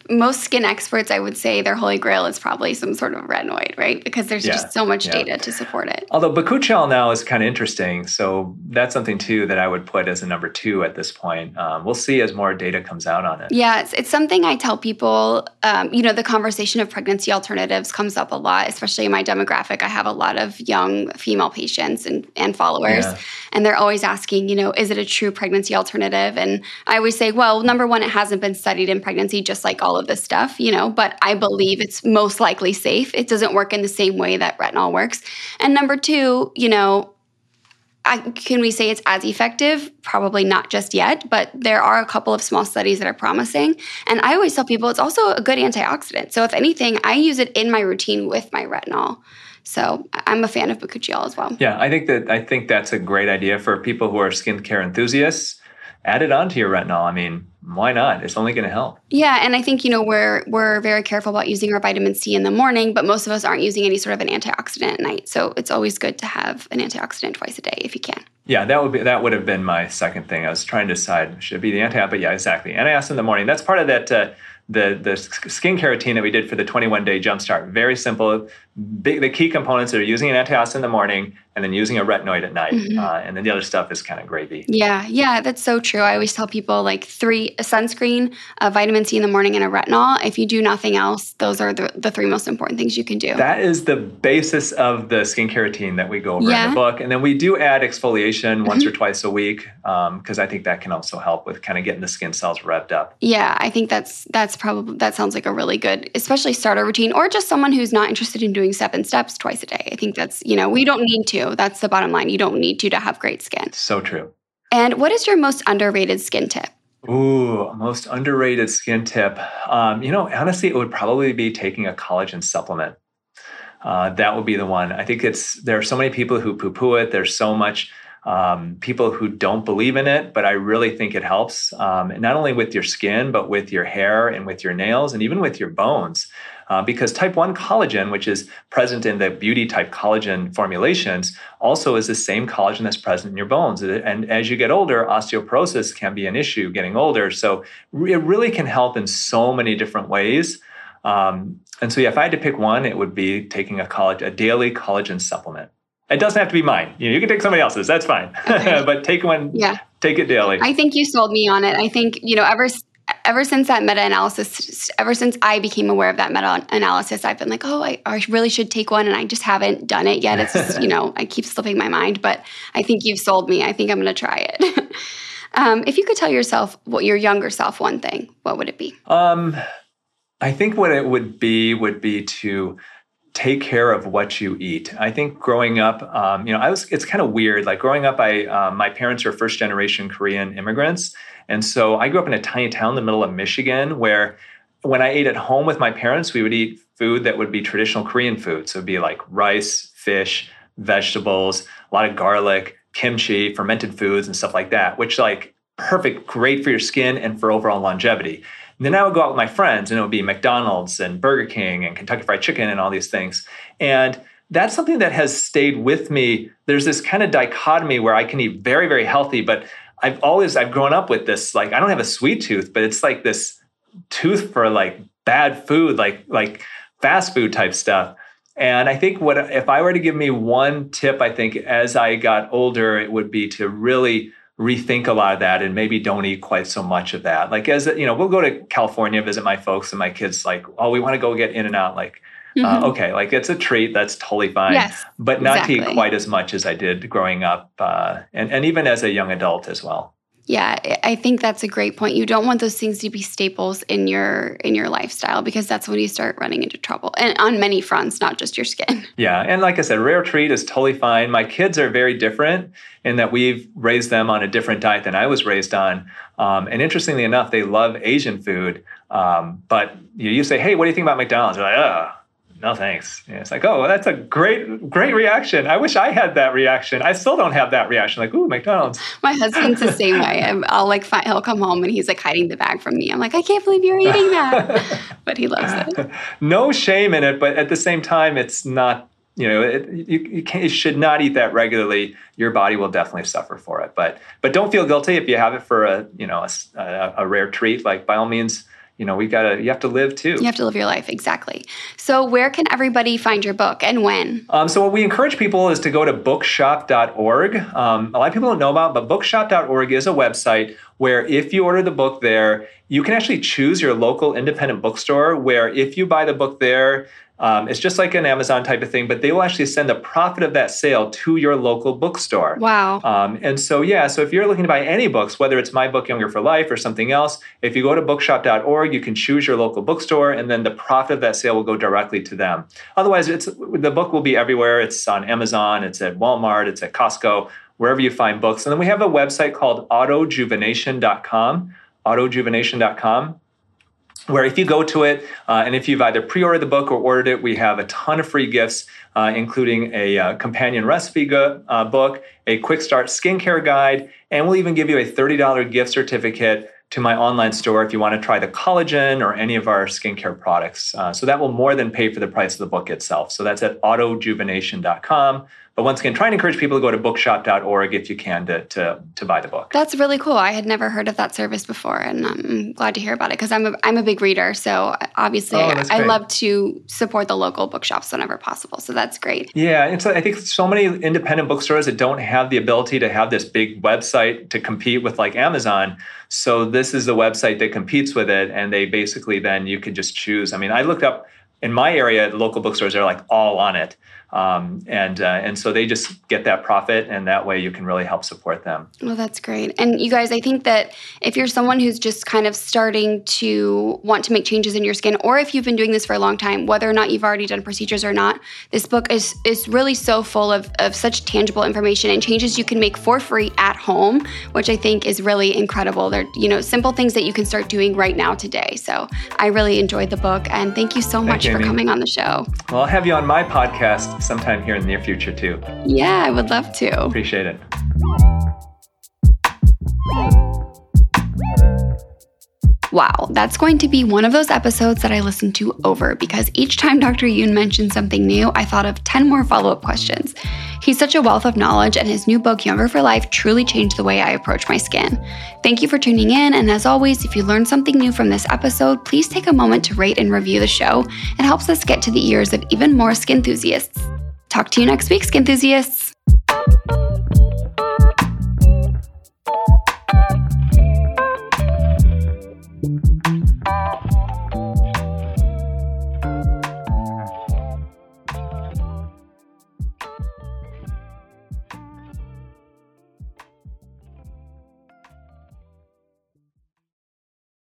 most skin experts, I would say their holy grail is probably some sort of retinoid, right? Because there's yeah, just so much yeah. data to support it. Although bakuchiol now is kind of interesting. So that's something too that I would put as a number two at this point. Um, we'll see as more data comes out on it. Yeah, it's, it's something I tell people. Um, you know, the conversation of pregnancy alternatives comes up a lot, especially in my demographic. I have a lot of young female patients and, and followers, yeah. and they're always asking, you know, is it a true pregnancy alternative? And I always say, well, number one, it hasn't been studied in pregnancy, just like all of this stuff, you know, but I believe it's most likely safe. It doesn't work in the same way that retinol works. And number two, you know, I, can we say it's as effective? Probably not just yet, but there are a couple of small studies that are promising. And I always tell people it's also a good antioxidant. So if anything, I use it in my routine with my retinol. So I'm a fan of bakuchiol as well. Yeah, I think that I think that's a great idea for people who are skincare enthusiasts. Add it onto your retinol. I mean, why not? It's only going to help. Yeah, and I think you know we're we're very careful about using our vitamin C in the morning, but most of us aren't using any sort of an antioxidant at night. So it's always good to have an antioxidant twice a day if you can. Yeah, that would be that would have been my second thing. I was trying to decide should it be the antioxidant, but yeah, exactly. Antioxidant in the morning. That's part of that. Uh, the the skincare routine that we did for the 21 day jumpstart. Very simple. Big, the key components are using an antioxidant in the morning and then using a retinoid at night. Mm-hmm. Uh, and then the other stuff is kind of gravy. Yeah, yeah, that's so true. I always tell people like three a sunscreen, a vitamin C in the morning, and a retinol. If you do nothing else, those are the, the three most important things you can do. That is the basis of the skincare routine that we go over yeah. in the book. And then we do add exfoliation mm-hmm. once or twice a week because um, I think that can also help with kind of getting the skin cells revved up. Yeah, I think that's that's probably that sounds like a really good, especially starter routine, or just someone who's not interested in doing seven steps twice a day. I think that's you know we don't need to. That's the bottom line. You don't need to to have great skin. So true. And what is your most underrated skin tip? Ooh, most underrated skin tip. Um, you know, honestly, it would probably be taking a collagen supplement. Uh, that would be the one. I think it's there are so many people who poo-poo it. There's so much um, people who don't believe in it, but I really think it helps. Um, not only with your skin, but with your hair and with your nails and even with your bones. Uh, because type 1 collagen, which is present in the beauty type collagen formulations, also is the same collagen that's present in your bones. And as you get older, osteoporosis can be an issue getting older. So it really can help in so many different ways. Um, and so, yeah, if I had to pick one, it would be taking a a daily collagen supplement. It doesn't have to be mine. You, know, you can take somebody else's. That's fine. Okay. *laughs* but take one. Yeah. Take it daily. I think you sold me on it. I think you know ever ever since that meta analysis, ever since I became aware of that meta analysis, I've been like, oh, I, I, really should take one, and I just haven't done it yet. It's just, you know, I keep slipping my mind, but I think you've sold me. I think I'm going to try it. *laughs* um, if you could tell yourself, what your younger self, one thing, what would it be? Um, I think what it would be would be to take care of what you eat. I think growing up, um, you know, I was. It's kind of weird. Like growing up, I um, my parents are first generation Korean immigrants, and so I grew up in a tiny town in the middle of Michigan where when I ate at home with my parents, we would eat food that would be traditional Korean food. So it'd be like rice, fish, vegetables, a lot of garlic, kimchi, fermented foods, and stuff like that, which like perfect, great for your skin and for overall longevity. And then I would go out with my friends and it would be McDonald's and Burger King and Kentucky Fried Chicken and all these things. And that's something that has stayed with me. There's this kind of dichotomy where I can eat very, very healthy, but I've always I've grown up with this like I don't have a sweet tooth, but it's like this tooth for like bad food, like like fast food type stuff. And I think what if I were to give me one tip, I think as I got older, it would be to really rethink a lot of that and maybe don't eat quite so much of that. Like as you know, we'll go to California, visit my folks, and my kids like, oh, we want to go get In-N-Out. Like uh, mm-hmm. Uh, okay, like it's a treat. That's totally fine. Yes, but not exactly. to eat quite as much as I did growing up, uh, and and even as a young adult as well. Yeah, I think that's a great point. You don't want those things to be staples in your in your lifestyle because that's when you start running into trouble, and on many fronts, not just your skin. *laughs* Yeah, and like I said, rare treat is totally fine. My kids are very different in that we've raised them on a different diet than I was raised on. Um, and interestingly enough, they love Asian food. Um, but you, you say, "Hey, what do you think about McDonald's?" They're like, "Oh." No thanks. And it's like, oh, that's a great, great reaction. I wish I had that reaction. I still don't have that reaction. Like, ooh, McDonald's. My husband's the same way. I'll like, find, he'll come home and he's like hiding the bag from me. I'm like, I can't believe you're eating that, *laughs* but he loves it. no shame in it, but at the same time, it's not you know it, you, you, you, should not eat that regularly your body will definitely suffer for it but but don't feel guilty if you have it for a you know a, a, a rare treat like by all means you know we gotta you have to live too. You have to live your life exactly. So where can everybody find your book and when? Um, so what we encourage people is to go to bookshop.org um, a lot of people don't know about but bookshop.org is a website where if you order the book there you can actually choose your local independent bookstore where if you buy the book there um, it's just like an Amazon type of thing, but they will actually send the profit of that sale to your local bookstore. Wow. Um, and so, yeah, so if you're looking to buy any books, whether it's my book, Younger for Life, or something else, if you go to bookshop.org, you can choose your local bookstore, and then the profit of that sale will go directly to them. Otherwise, it's the book will be everywhere. It's on Amazon, it's at Walmart, it's at Costco, wherever you find books. And then we have a website called autojuvenation.com, autojuvenation.com where if you go to it uh, and if you've either pre-ordered the book or ordered it we have a ton of free gifts uh, including a uh, companion recipe go- uh, book a quick start skincare guide and we'll even give you a $30 gift certificate to my online store if you want to try the collagen or any of our skincare products. Uh, so that will more than pay for the price of the book itself. So that's at autojuvenation.com but once again, try and encourage people to go to bookshop.org if you can to, to, to buy the book. That's really cool. I had never heard of that service before, and I'm glad to hear about it because I'm a, I'm a big reader. So obviously, oh, I, I love to support the local bookshops whenever possible. So that's great. Yeah, it's, I think so many independent bookstores that don't have the ability to have this big website to compete with like Amazon. So this is the website that competes with it, and they basically then you could just choose. I mean, I looked up in my area, local bookstores are like all on it. Um, and uh, and so they just get that profit, and that way you can really help support them. Well, that's great. And you guys, I think that if you're someone who's just kind of starting to want to make changes in your skin, or if you've been doing this for a long time, whether or not you've already done procedures or not, this book is is really so full of of such tangible information and changes you can make for free at home, which I think is really incredible. They're you know simple things that you can start doing right now today. So I really enjoyed the book, and thank you so thank much you, for coming on the show. Well, I'll have you on my podcast sometime here in the near future too. Yeah, I would love to. Appreciate it. Wow, that's going to be one of those episodes that I listen to over because each time Dr. Youn mentioned something new, I thought of 10 more follow up questions. He's such a wealth of knowledge, and his new book, Younger for Life, truly changed the way I approach my skin. Thank you for tuning in, and as always, if you learned something new from this episode, please take a moment to rate and review the show. It helps us get to the ears of even more skin enthusiasts. Talk to you next week, skin enthusiasts.